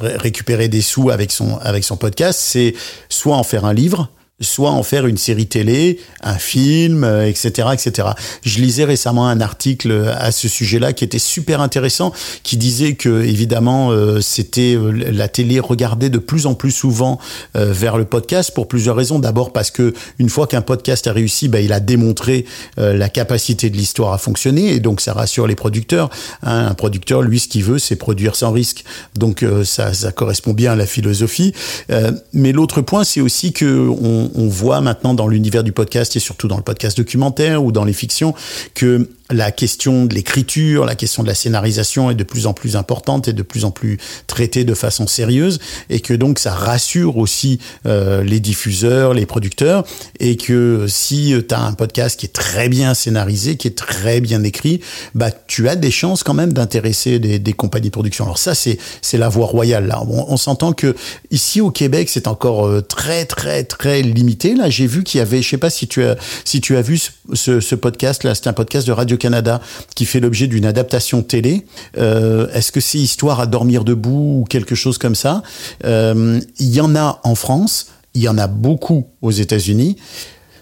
ré- récupérer des sous avec son avec son podcast, c'est soit en faire un livre soit en faire une série télé, un film, euh, etc., etc. Je lisais récemment un article à ce sujet-là qui était super intéressant, qui disait que évidemment euh, c'était euh, la télé regardait de plus en plus souvent euh, vers le podcast pour plusieurs raisons. D'abord parce que une fois qu'un podcast a réussi, ben, il a démontré euh, la capacité de l'histoire à fonctionner et donc ça rassure les producteurs. Hein, un producteur, lui, ce qu'il veut, c'est produire sans risque. Donc euh, ça, ça correspond bien à la philosophie. Euh, mais l'autre point, c'est aussi que on, on voit maintenant dans l'univers du podcast et surtout dans le podcast documentaire ou dans les fictions que la question de l'écriture, la question de la scénarisation est de plus en plus importante et de plus en plus traitée de façon sérieuse, et que donc ça rassure aussi euh, les diffuseurs, les producteurs, et que si tu as un podcast qui est très bien scénarisé, qui est très bien écrit, bah tu as des chances quand même d'intéresser des, des, compagnies de production. Alors ça, c'est c'est la voie royale là. On, on s'entend que ici au Québec, c'est encore euh, très très très limité. Là, j'ai vu qu'il y avait, je sais pas si tu as si tu as vu ce, ce podcast là, c'est un podcast de Radio Canada qui fait l'objet d'une adaptation télé. Euh, Est-ce que c'est Histoire à dormir debout ou quelque chose comme ça? Euh, Il y en a en France, il y en a beaucoup aux États-Unis.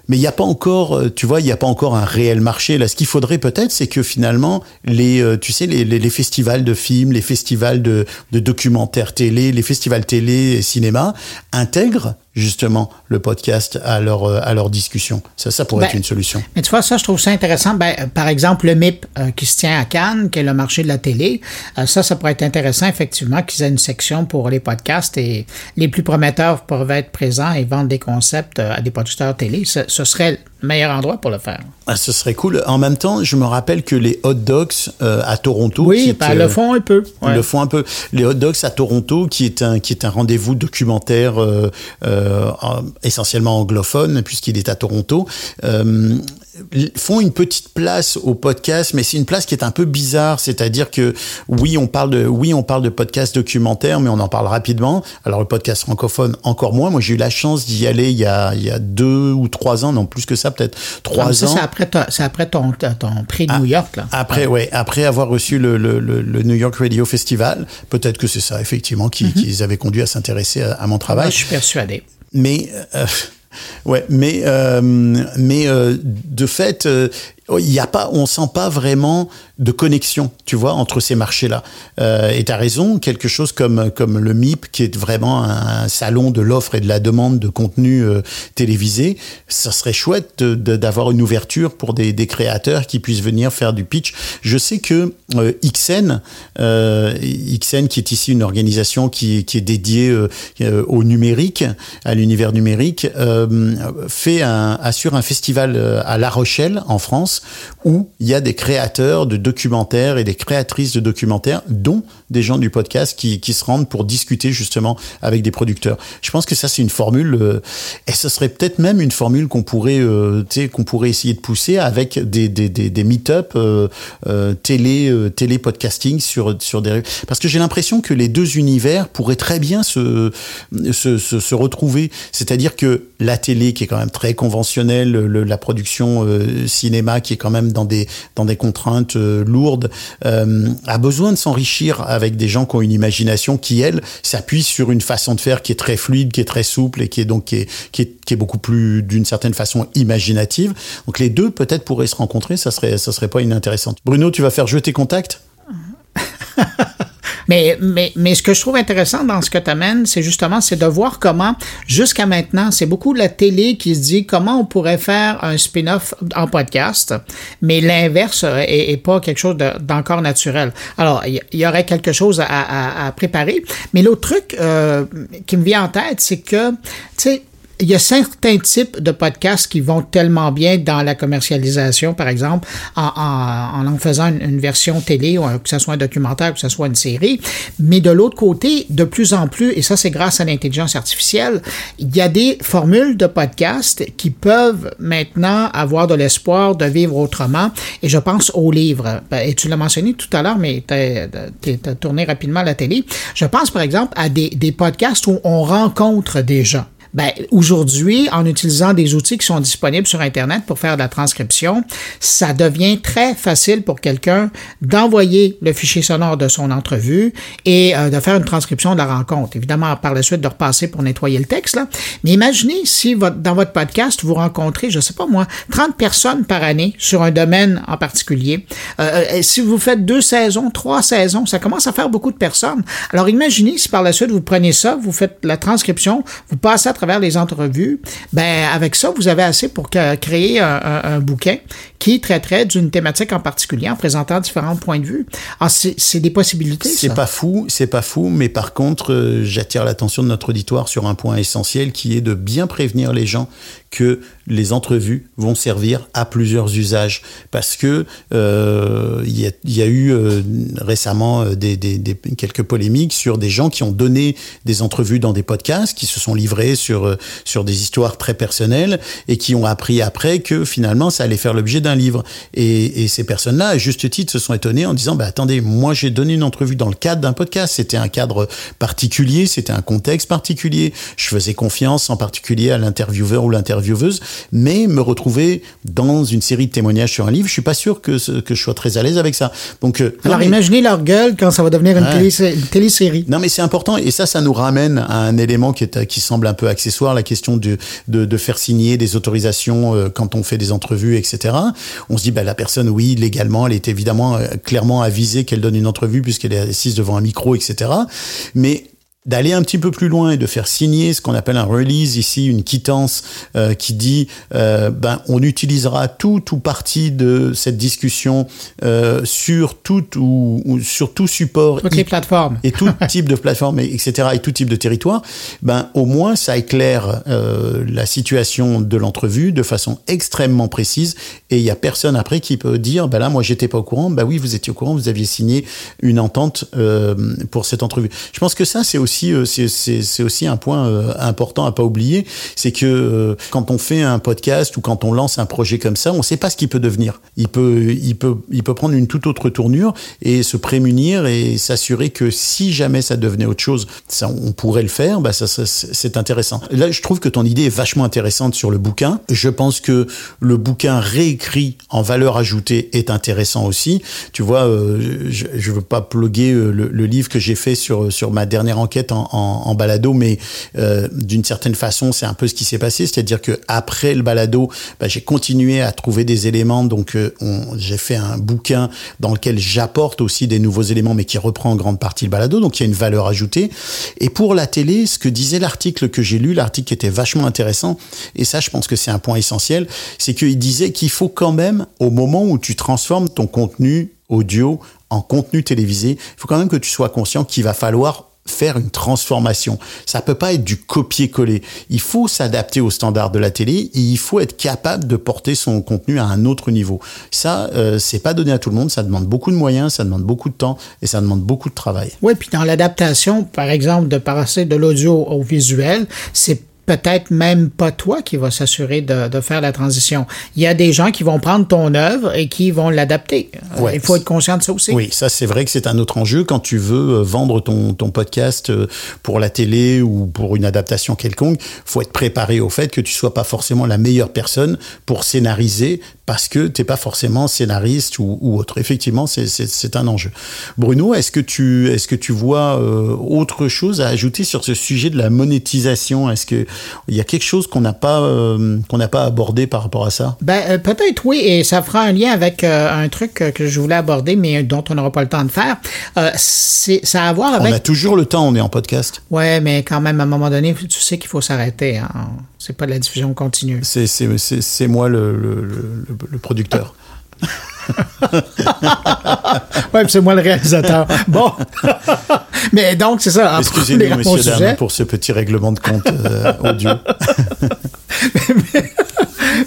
Mais il n'y a pas encore, euh, tu vois, il n'y a pas encore un réel marché. Là, ce qu'il faudrait peut-être, c'est que finalement, les, tu sais, les, festivals de films, les festivals de documentaires télé, les festivals télé et cinéma intègrent justement le podcast à leur euh, à leur discussion. Ça, ça pourrait Ben, être une solution. Mais tu vois, ça, je trouve ça intéressant. Ben, euh, par exemple, le MIP euh, qui se tient à Cannes, qui est le marché de la télé, euh, ça, ça pourrait être intéressant, effectivement, qu'ils aient une section pour les podcasts et les plus prometteurs peuvent être présents et vendre des concepts à des producteurs télé. Ce, ce serait meilleur endroit pour le faire. Ah, ce serait cool. En même temps, je me rappelle que les hot dogs euh, à Toronto, Oui, euh, le font un peu. Ils Ouais. le font un peu. Les hot dogs à Toronto, qui est un qui est un rendez-vous documentaire euh, euh, en- essentiellement anglophone, puisqu'il est à Toronto. Font une petite place au podcast, mais c'est une place qui est un peu bizarre, c'est-à-dire que oui, on parle de oui, on parle de podcast documentaire, mais on en parle rapidement. Alors le podcast francophone encore moins. Moi, j'ai eu la chance d'y aller il y a il y a deux ou trois ans, non plus que ça, peut-être trois Ah, ça, ans. c'est après, c'est après ton, ton, prix de New York. Là. Après, ouais, après avoir reçu le, le, le, le New York Radio Festival, peut-être que c'est ça, effectivement, qui, qui les avait conduits à s'intéresser à, à mon Moi, travail. je suis persuadé. Mais, euh, ouais, mais, euh, mais euh, de fait, euh, il y a pas, on sent pas vraiment de connexion, tu vois, entre ces marchés-là. Euh, et tu as raison, quelque chose comme, comme le MIP, qui est vraiment un salon de l'offre et de la demande de contenu euh, télévisé, ça serait chouette d'avoir une ouverture pour des, créateurs qui puissent venir faire du pitch. Je sais que euh, XN, euh, XN qui est ici une organisation qui, qui est dédiée euh, au numérique, à l'univers numérique, fait un, assure un festival à La Rochelle en France où il y a des créateurs de documentaires et des créatrices de documentaires, dont des gens du podcast qui, qui se rendent pour discuter justement avec des producteurs. Je pense que ça c'est une formule euh, et ce serait peut-être même une formule qu'on pourrait, euh, qu'on pourrait essayer de pousser avec des des des, des meet-up euh, euh, télé euh, télé podcasting sur sur des parce que j'ai l'impression que les deux univers pourraient très bien se se, se, se retrouver. C'est-à-dire que la télé qui est quand même très conventionnelle, le- la production euh, cinéma qui est quand même dans des dans des contraintes lourdes, a besoin de s'enrichir avec des gens qui ont une imagination qui elle s'appuie sur une façon de faire qui est très fluide, qui est très souple et qui est donc qui est qui est, beaucoup plus d'une certaine façon imaginative. Donc les deux peut-être pourraient se rencontrer, ça serait ça serait pas inintéressant. Bruno, tu vas faire jouer tes contacts Mais, mais, mais ce que je trouve intéressant dans ce que tu amènes, c'est justement c'est de voir comment, jusqu'à maintenant, c'est beaucoup la télé qui se dit comment on pourrait faire un spin-off en podcast, mais l'inverse est, pas quelque chose de- d'encore naturel. Alors, il y, aurait quelque chose à préparer. Mais l'autre truc euh, qui me vient en tête, c'est que, tu sais, il y a certains types de podcasts qui vont tellement bien dans la commercialisation, par exemple, en en, en, faisant une, une version télé, que ce soit un documentaire, que ce soit une série. Mais de l'autre côté, de plus en plus, et ça c'est grâce à l'intelligence artificielle, il y a des formules de podcasts qui peuvent maintenant avoir de l'espoir de vivre autrement. Et je pense aux livres. Ben, Et tu l'as mentionné tout à l'heure, mais tu as tourné rapidement à la télé. Je pense par exemple à des, des podcasts où on rencontre des gens. Ben, aujourd'hui, en utilisant des outils qui sont disponibles sur Internet pour faire de la transcription, ça devient très facile pour quelqu'un d'envoyer le fichier sonore de son entrevue et euh, de faire une transcription de la rencontre. Évidemment, par la suite, de repasser pour nettoyer le texte. Là. Mais imaginez si dans votre podcast, vous rencontrez, je sais pas moi, 30 personnes par année sur un domaine en particulier. Euh, euh, si vous faites deux saisons, trois saisons, ça commence à faire beaucoup de personnes. Alors imaginez si par la suite, vous prenez ça, vous faites la transcription, vous passez à travers les entrevues, ben avec ça, vous avez assez pour créer un, un- un bouquin qui traiterait d'une thématique en particulier en présentant différents points de vue. Ah, c'est des possibilités. C'est pas fou, c'est pas fou, mais par contre, euh, j'attire l'attention de notre auditoire sur un point essentiel qui est de bien prévenir les gens que les entrevues vont servir à plusieurs usages. Parce que euh, il y, a, il y a eu euh, récemment des, des- des- quelques polémiques sur des gens qui ont donné des entrevues dans des podcasts, qui se sont livrés sur, euh, sur des histoires très personnelles et qui ont appris après que finalement ça allait faire l'objet d'un livre. Et, et ces personnes-là, à juste titre, se sont étonnées en disant, bah, attendez, moi j'ai donné une entrevue dans le cadre d'un podcast, c'était un cadre particulier, c'était un contexte particulier, je faisais confiance en particulier à l'intervieweur ou l'intervieweuse, mais me retrouver dans une série de témoignages sur un livre, je suis pas sûr que, ce- que je sois très à l'aise avec ça. Donc, euh, Alors mais- imaginez leur gueule quand ça va devenir une, Ouais. télé- une télésérie. non, mais c'est important et ça, ça nous ramène à un élément qui, est, qui semble un peu accessoire, la question de, de, faire signer des autorisations euh, quand on fait des entrevues, etc. On se dit, bah, la personne, oui, légalement, elle est évidemment euh, clairement avisée qu'elle donne une entrevue puisqu'elle est assise devant un micro, etc. Mais d'aller un petit peu plus loin et de faire signer ce qu'on appelle un release ici, une quittance euh, qui dit euh, ben on utilisera tout ou partie de cette discussion euh, sur tout ou, ou sur tout support Toutes les plateformes. et tout type de plateforme, et- etc., et tout type de territoire, ben au moins ça éclaire la situation de l'entrevue de façon extrêmement précise, et il y a personne après qui peut dire, ben là moi j'étais pas au courant, ben oui vous étiez au courant, vous aviez signé une entente pour cette entrevue. Je pense que ça c'est aussi euh, c'est aussi un point euh, important à pas oublier, c'est que euh, quand on fait un podcast ou quand on lance un projet comme ça, on sait pas ce qu'il peut devenir. Il peut prendre une toute autre tournure et se prémunir et s'assurer que si jamais ça devenait autre chose, on pourrait le faire. Bah c'est intéressant. Là, je trouve que ton idée est vachement intéressante sur le bouquin. Je pense que le bouquin réécrit en valeur ajoutée est intéressant aussi. Tu vois, je, je veux pas pluguer le, livre que j'ai fait sur ma dernière enquête en, balado, mais euh, d'une certaine façon, c'est un peu ce qui s'est passé, c'est-à-dire que après le balado, bah, j'ai continué à trouver des éléments. Donc, euh, j'ai fait un bouquin dans lequel j'apporte aussi des nouveaux éléments, mais qui reprend en grande partie le balado. Donc, il y a une valeur ajoutée. Et pour la télé, ce que disait l'article que j'ai lu, l'article était vachement intéressant, et ça, je pense que c'est un point essentiel, c'est qu'il disait qu'il faut quand même, au moment où tu transformes ton contenu audio en contenu télévisé, il faut quand même que tu sois conscient qu'il va falloir faire une transformation. Ça peut pas être du copier-coller. Il faut s'adapter aux standards de la télé et il faut être capable de porter son contenu à un autre niveau. Ça, euh, c'est pas donné à tout le monde. Ça demande beaucoup de moyens, ça demande beaucoup de temps et ça demande beaucoup de travail. Oui, puis dans l'adaptation, par exemple, de passer de l'audio au visuel, c'est peut-être même pas toi qui va s'assurer de, de faire la transition. Il y a des gens qui vont prendre ton œuvre et qui vont l'adapter. Euh, Ouais. Il faut être conscient de ça aussi. Oui, ça c'est vrai que c'est un autre enjeu quand tu veux euh, vendre ton, ton podcast euh, pour la télé ou pour une adaptation quelconque. faut être préparé au fait que tu sois pas forcément la meilleure personne pour scénariser parce que t'es pas forcément scénariste ou, ou autre. Effectivement, c'est- un enjeu. Bruno, est-ce que tu est-ce que tu vois euh, autre chose à ajouter sur ce sujet de la monétisation? Est-ce que il y a quelque chose qu'on n'a pas euh, qu'on n'a pas abordé par rapport à ça? Ben, euh, peut-être oui, et ça fera un lien avec euh, un truc euh, que je voulais aborder, mais dont on n'aura pas le temps de faire. Euh, c'est, ça a à voir On avec... a toujours le temps, on est en podcast. Ouais, mais quand même, à un moment donné, tu sais qu'il faut s'arrêter. Hein. C'est pas de la diffusion continue. C'est moi le, le, le, le producteur. Ouais, c'est moi le réalisateur. Bon. mais donc, c'est ça. Excusez-nous, messieurs, dames, pour ce petit règlement de compte euh, audio.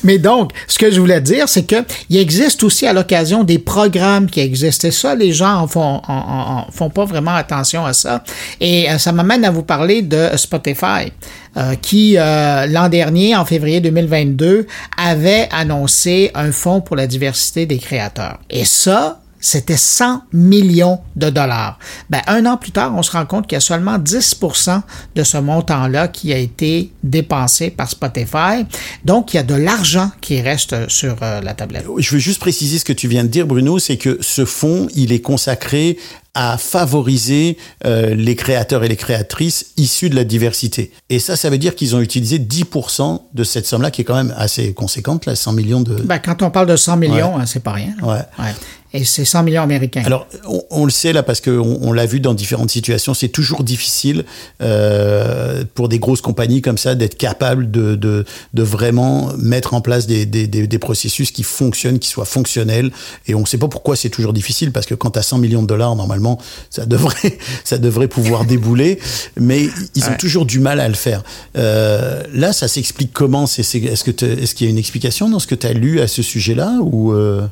Mais donc, ce que je voulais dire, c'est que il existe aussi à l'occasion des programmes qui existent. Et ça, les gens en font, en, en- en font pas vraiment attention à ça. Et euh, ça m'amène à vous parler de Spotify, euh, qui euh, l'an dernier, en février 2022, avait annoncé un fonds pour la diversité des créateurs. Et ça, c'était 100 millions de dollars. Ben, un an plus tard, on se rend compte qu'il y a seulement 10% de ce montant-là qui a été dépensé par Spotify. Donc, il y a de l'argent qui reste sur euh, la tablette. Je veux juste préciser ce que tu viens de dire, Bruno, c'est que ce fonds, il est consacré à favoriser euh, les créateurs et les créatrices issus de la diversité. Et ça, ça veut dire qu'ils ont utilisé 10% de cette somme-là, qui est quand même assez conséquente, là, 100 millions de... Ben, quand on parle de 100 millions, hein, c'est pas rien. là. Ouais. Et c'est 100 millions américains. Alors, on, on le sait là parce qu'on on, l'a vu dans différentes situations, c'est toujours difficile euh, pour des grosses compagnies comme ça d'être capable de, de, de, vraiment mettre en place des, des, des, des, processus qui fonctionnent, qui soient fonctionnels. Et on ne sait pas pourquoi c'est toujours difficile parce que quand tu as 100 millions de dollars, normalement, ça devrait, ça devrait pouvoir débouler. Mais ils ont toujours du mal à le faire. Euh, là, ça s'explique comment? Est-ce est, est-ce qu'il y a une explication dans ce que tu as lu à ce sujet-là ou euh...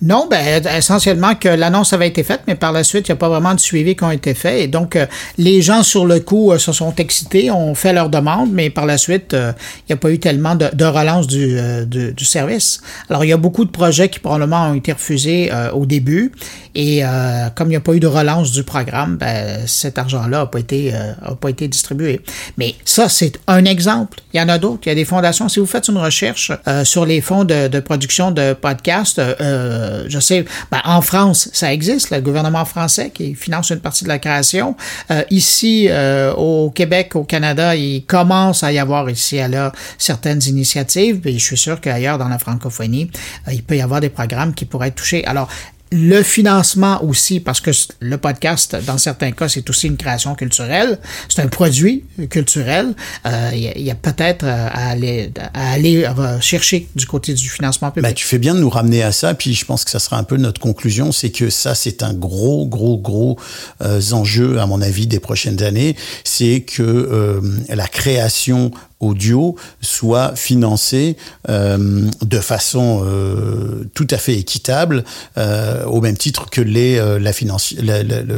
Non, ben essentiellement que l'annonce avait été faite, mais par la suite, il n'y a pas vraiment de suivi qui ont été faits. Et donc, euh, les gens sur le coup euh, se sont excités, ont fait leur demande, mais par la suite, euh, il n'y a pas eu tellement de, relance du, du, du, service. Alors, il y a beaucoup de projets qui probablement ont été refusés au début. Et comme il n'y a pas eu de relance du programme, ben, cet argent-là n'a pas, été, a pas été distribué. Mais ça, c'est un exemple. Il y en a d'autres. Il y a des fondations. Si vous faites une recherche sur les fonds de, de production de podcasts, euh, je sais, ben, en France, ça existe, le gouvernement français qui finance une partie de la création. Euh, ici, euh, au Québec, au Canada, il commence à y avoir ici et là certaines initiatives, et je suis sûr qu'ailleurs dans la francophonie, il peut y avoir des programmes qui pourraient être touchés. Alors, le financement aussi, parce que le podcast, dans certains cas, c'est aussi une création culturelle, c'est un produit culturel. Euh, il y a, a peut-être à aller, à aller chercher du côté du financement public. Ben, tu fais bien de nous ramener à ça, puis je pense que ça sera un peu notre conclusion, c'est que ça, c'est un gros, gros, gros euh, enjeu, à mon avis, des prochaines années, c'est que euh, la création audio soit financé euh, de façon euh, tout à fait équitable, euh, au même titre que les, la, finance, la, la, la,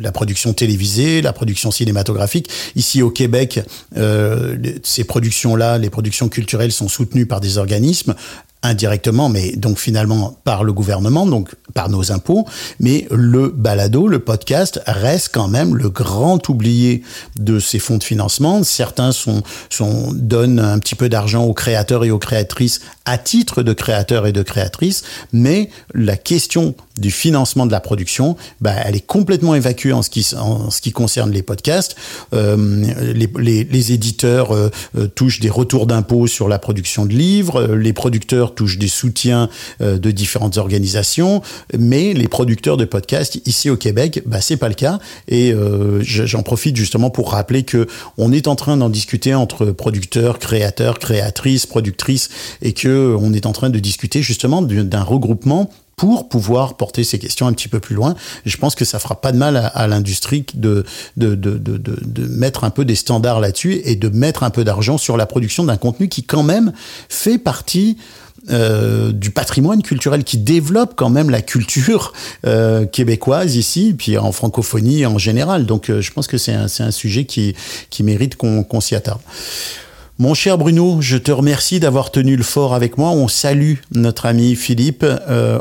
la, production télévisée, la production cinématographique. Ici au Québec, ces productions-là, les productions culturelles sont soutenues par des organismes indirectement, mais donc finalement par le gouvernement, donc par nos impôts, mais le balado, le podcast, reste quand même le grand oublié de ces fonds de financement. Certains sont, donnent un petit peu d'argent aux créateurs et aux créatrices à titre de créateurs et de créatrices, mais la question du financement de la production, bah, elle est complètement évacuée en ce qui, concerne les podcasts. Euh, les, éditeurs euh, touchent des retours d'impôts sur la production de livres, les producteurs touchent des soutiens euh, de différentes organisations, mais les producteurs de podcasts ici au Québec, bah, c'est pas le cas. Et euh, j'en profite justement pour rappeler que on est en train d'en discuter entre producteurs, créateurs, créatrices, productrices, et que on est en train de discuter justement d'un regroupement pour pouvoir porter ces questions un petit peu plus loin. Je pense que ça fera pas de mal à, à l'industrie de de, de, de, de, mettre un peu des standards là-dessus et de mettre un peu d'argent sur la production d'un contenu qui quand même fait partie euh, du patrimoine culturel qui développe quand même la culture euh, québécoise ici, puis en francophonie en général. Donc euh, je pense que c'est un, un, sujet qui, qui mérite qu'on qu s'y attarde. Mon cher Bruno, je te remercie d'avoir tenu le fort avec moi. On salue notre ami Philippe.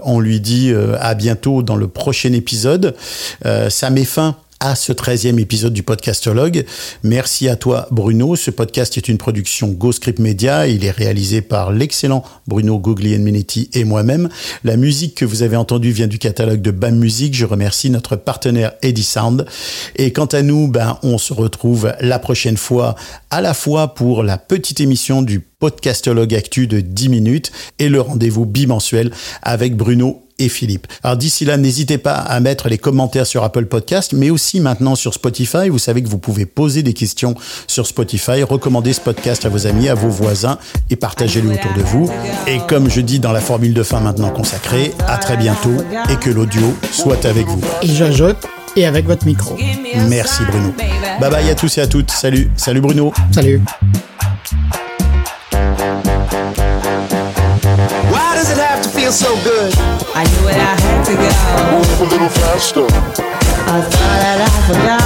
On lui dit à bientôt dans le prochain épisode. Ça met fin à ce 13e épisode du podcastologue. Merci à toi Bruno. Ce podcast est une production GoScript Media. Il est réalisé par l'excellent Bruno Guglielminetti et moi-même. La musique que vous avez entendue vient du catalogue de BAM Music. Je remercie notre partenaire Eddie Sound. Et quant à nous, ben, on se retrouve la prochaine fois à la fois pour la petite émission du podcastologue actu de 10 minutes et le rendez-vous bimensuel avec Bruno et Philippe. Alors d'ici là, n'hésitez pas à mettre les commentaires sur Apple Podcast, mais aussi maintenant sur Spotify. Vous savez que vous pouvez poser des questions sur Spotify, recommander ce podcast à vos amis, à vos voisins et partagez-le autour de vous. Et comme je dis dans la formule de fin maintenant consacrée, à très bientôt et que l'audio soit avec vous. Et j'ajoute, et avec votre micro. Merci Bruno. Bye bye à tous et à toutes. Salut. Salut Bruno. Salut. Feel so good? I knew it, I had to go. Move a little faster. I thought that I forgot.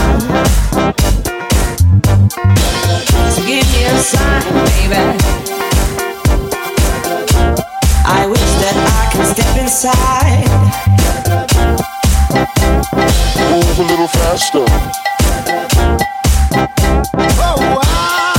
So give me a sign, baby. I wish that I could step inside. Move a little faster. Oh, wow.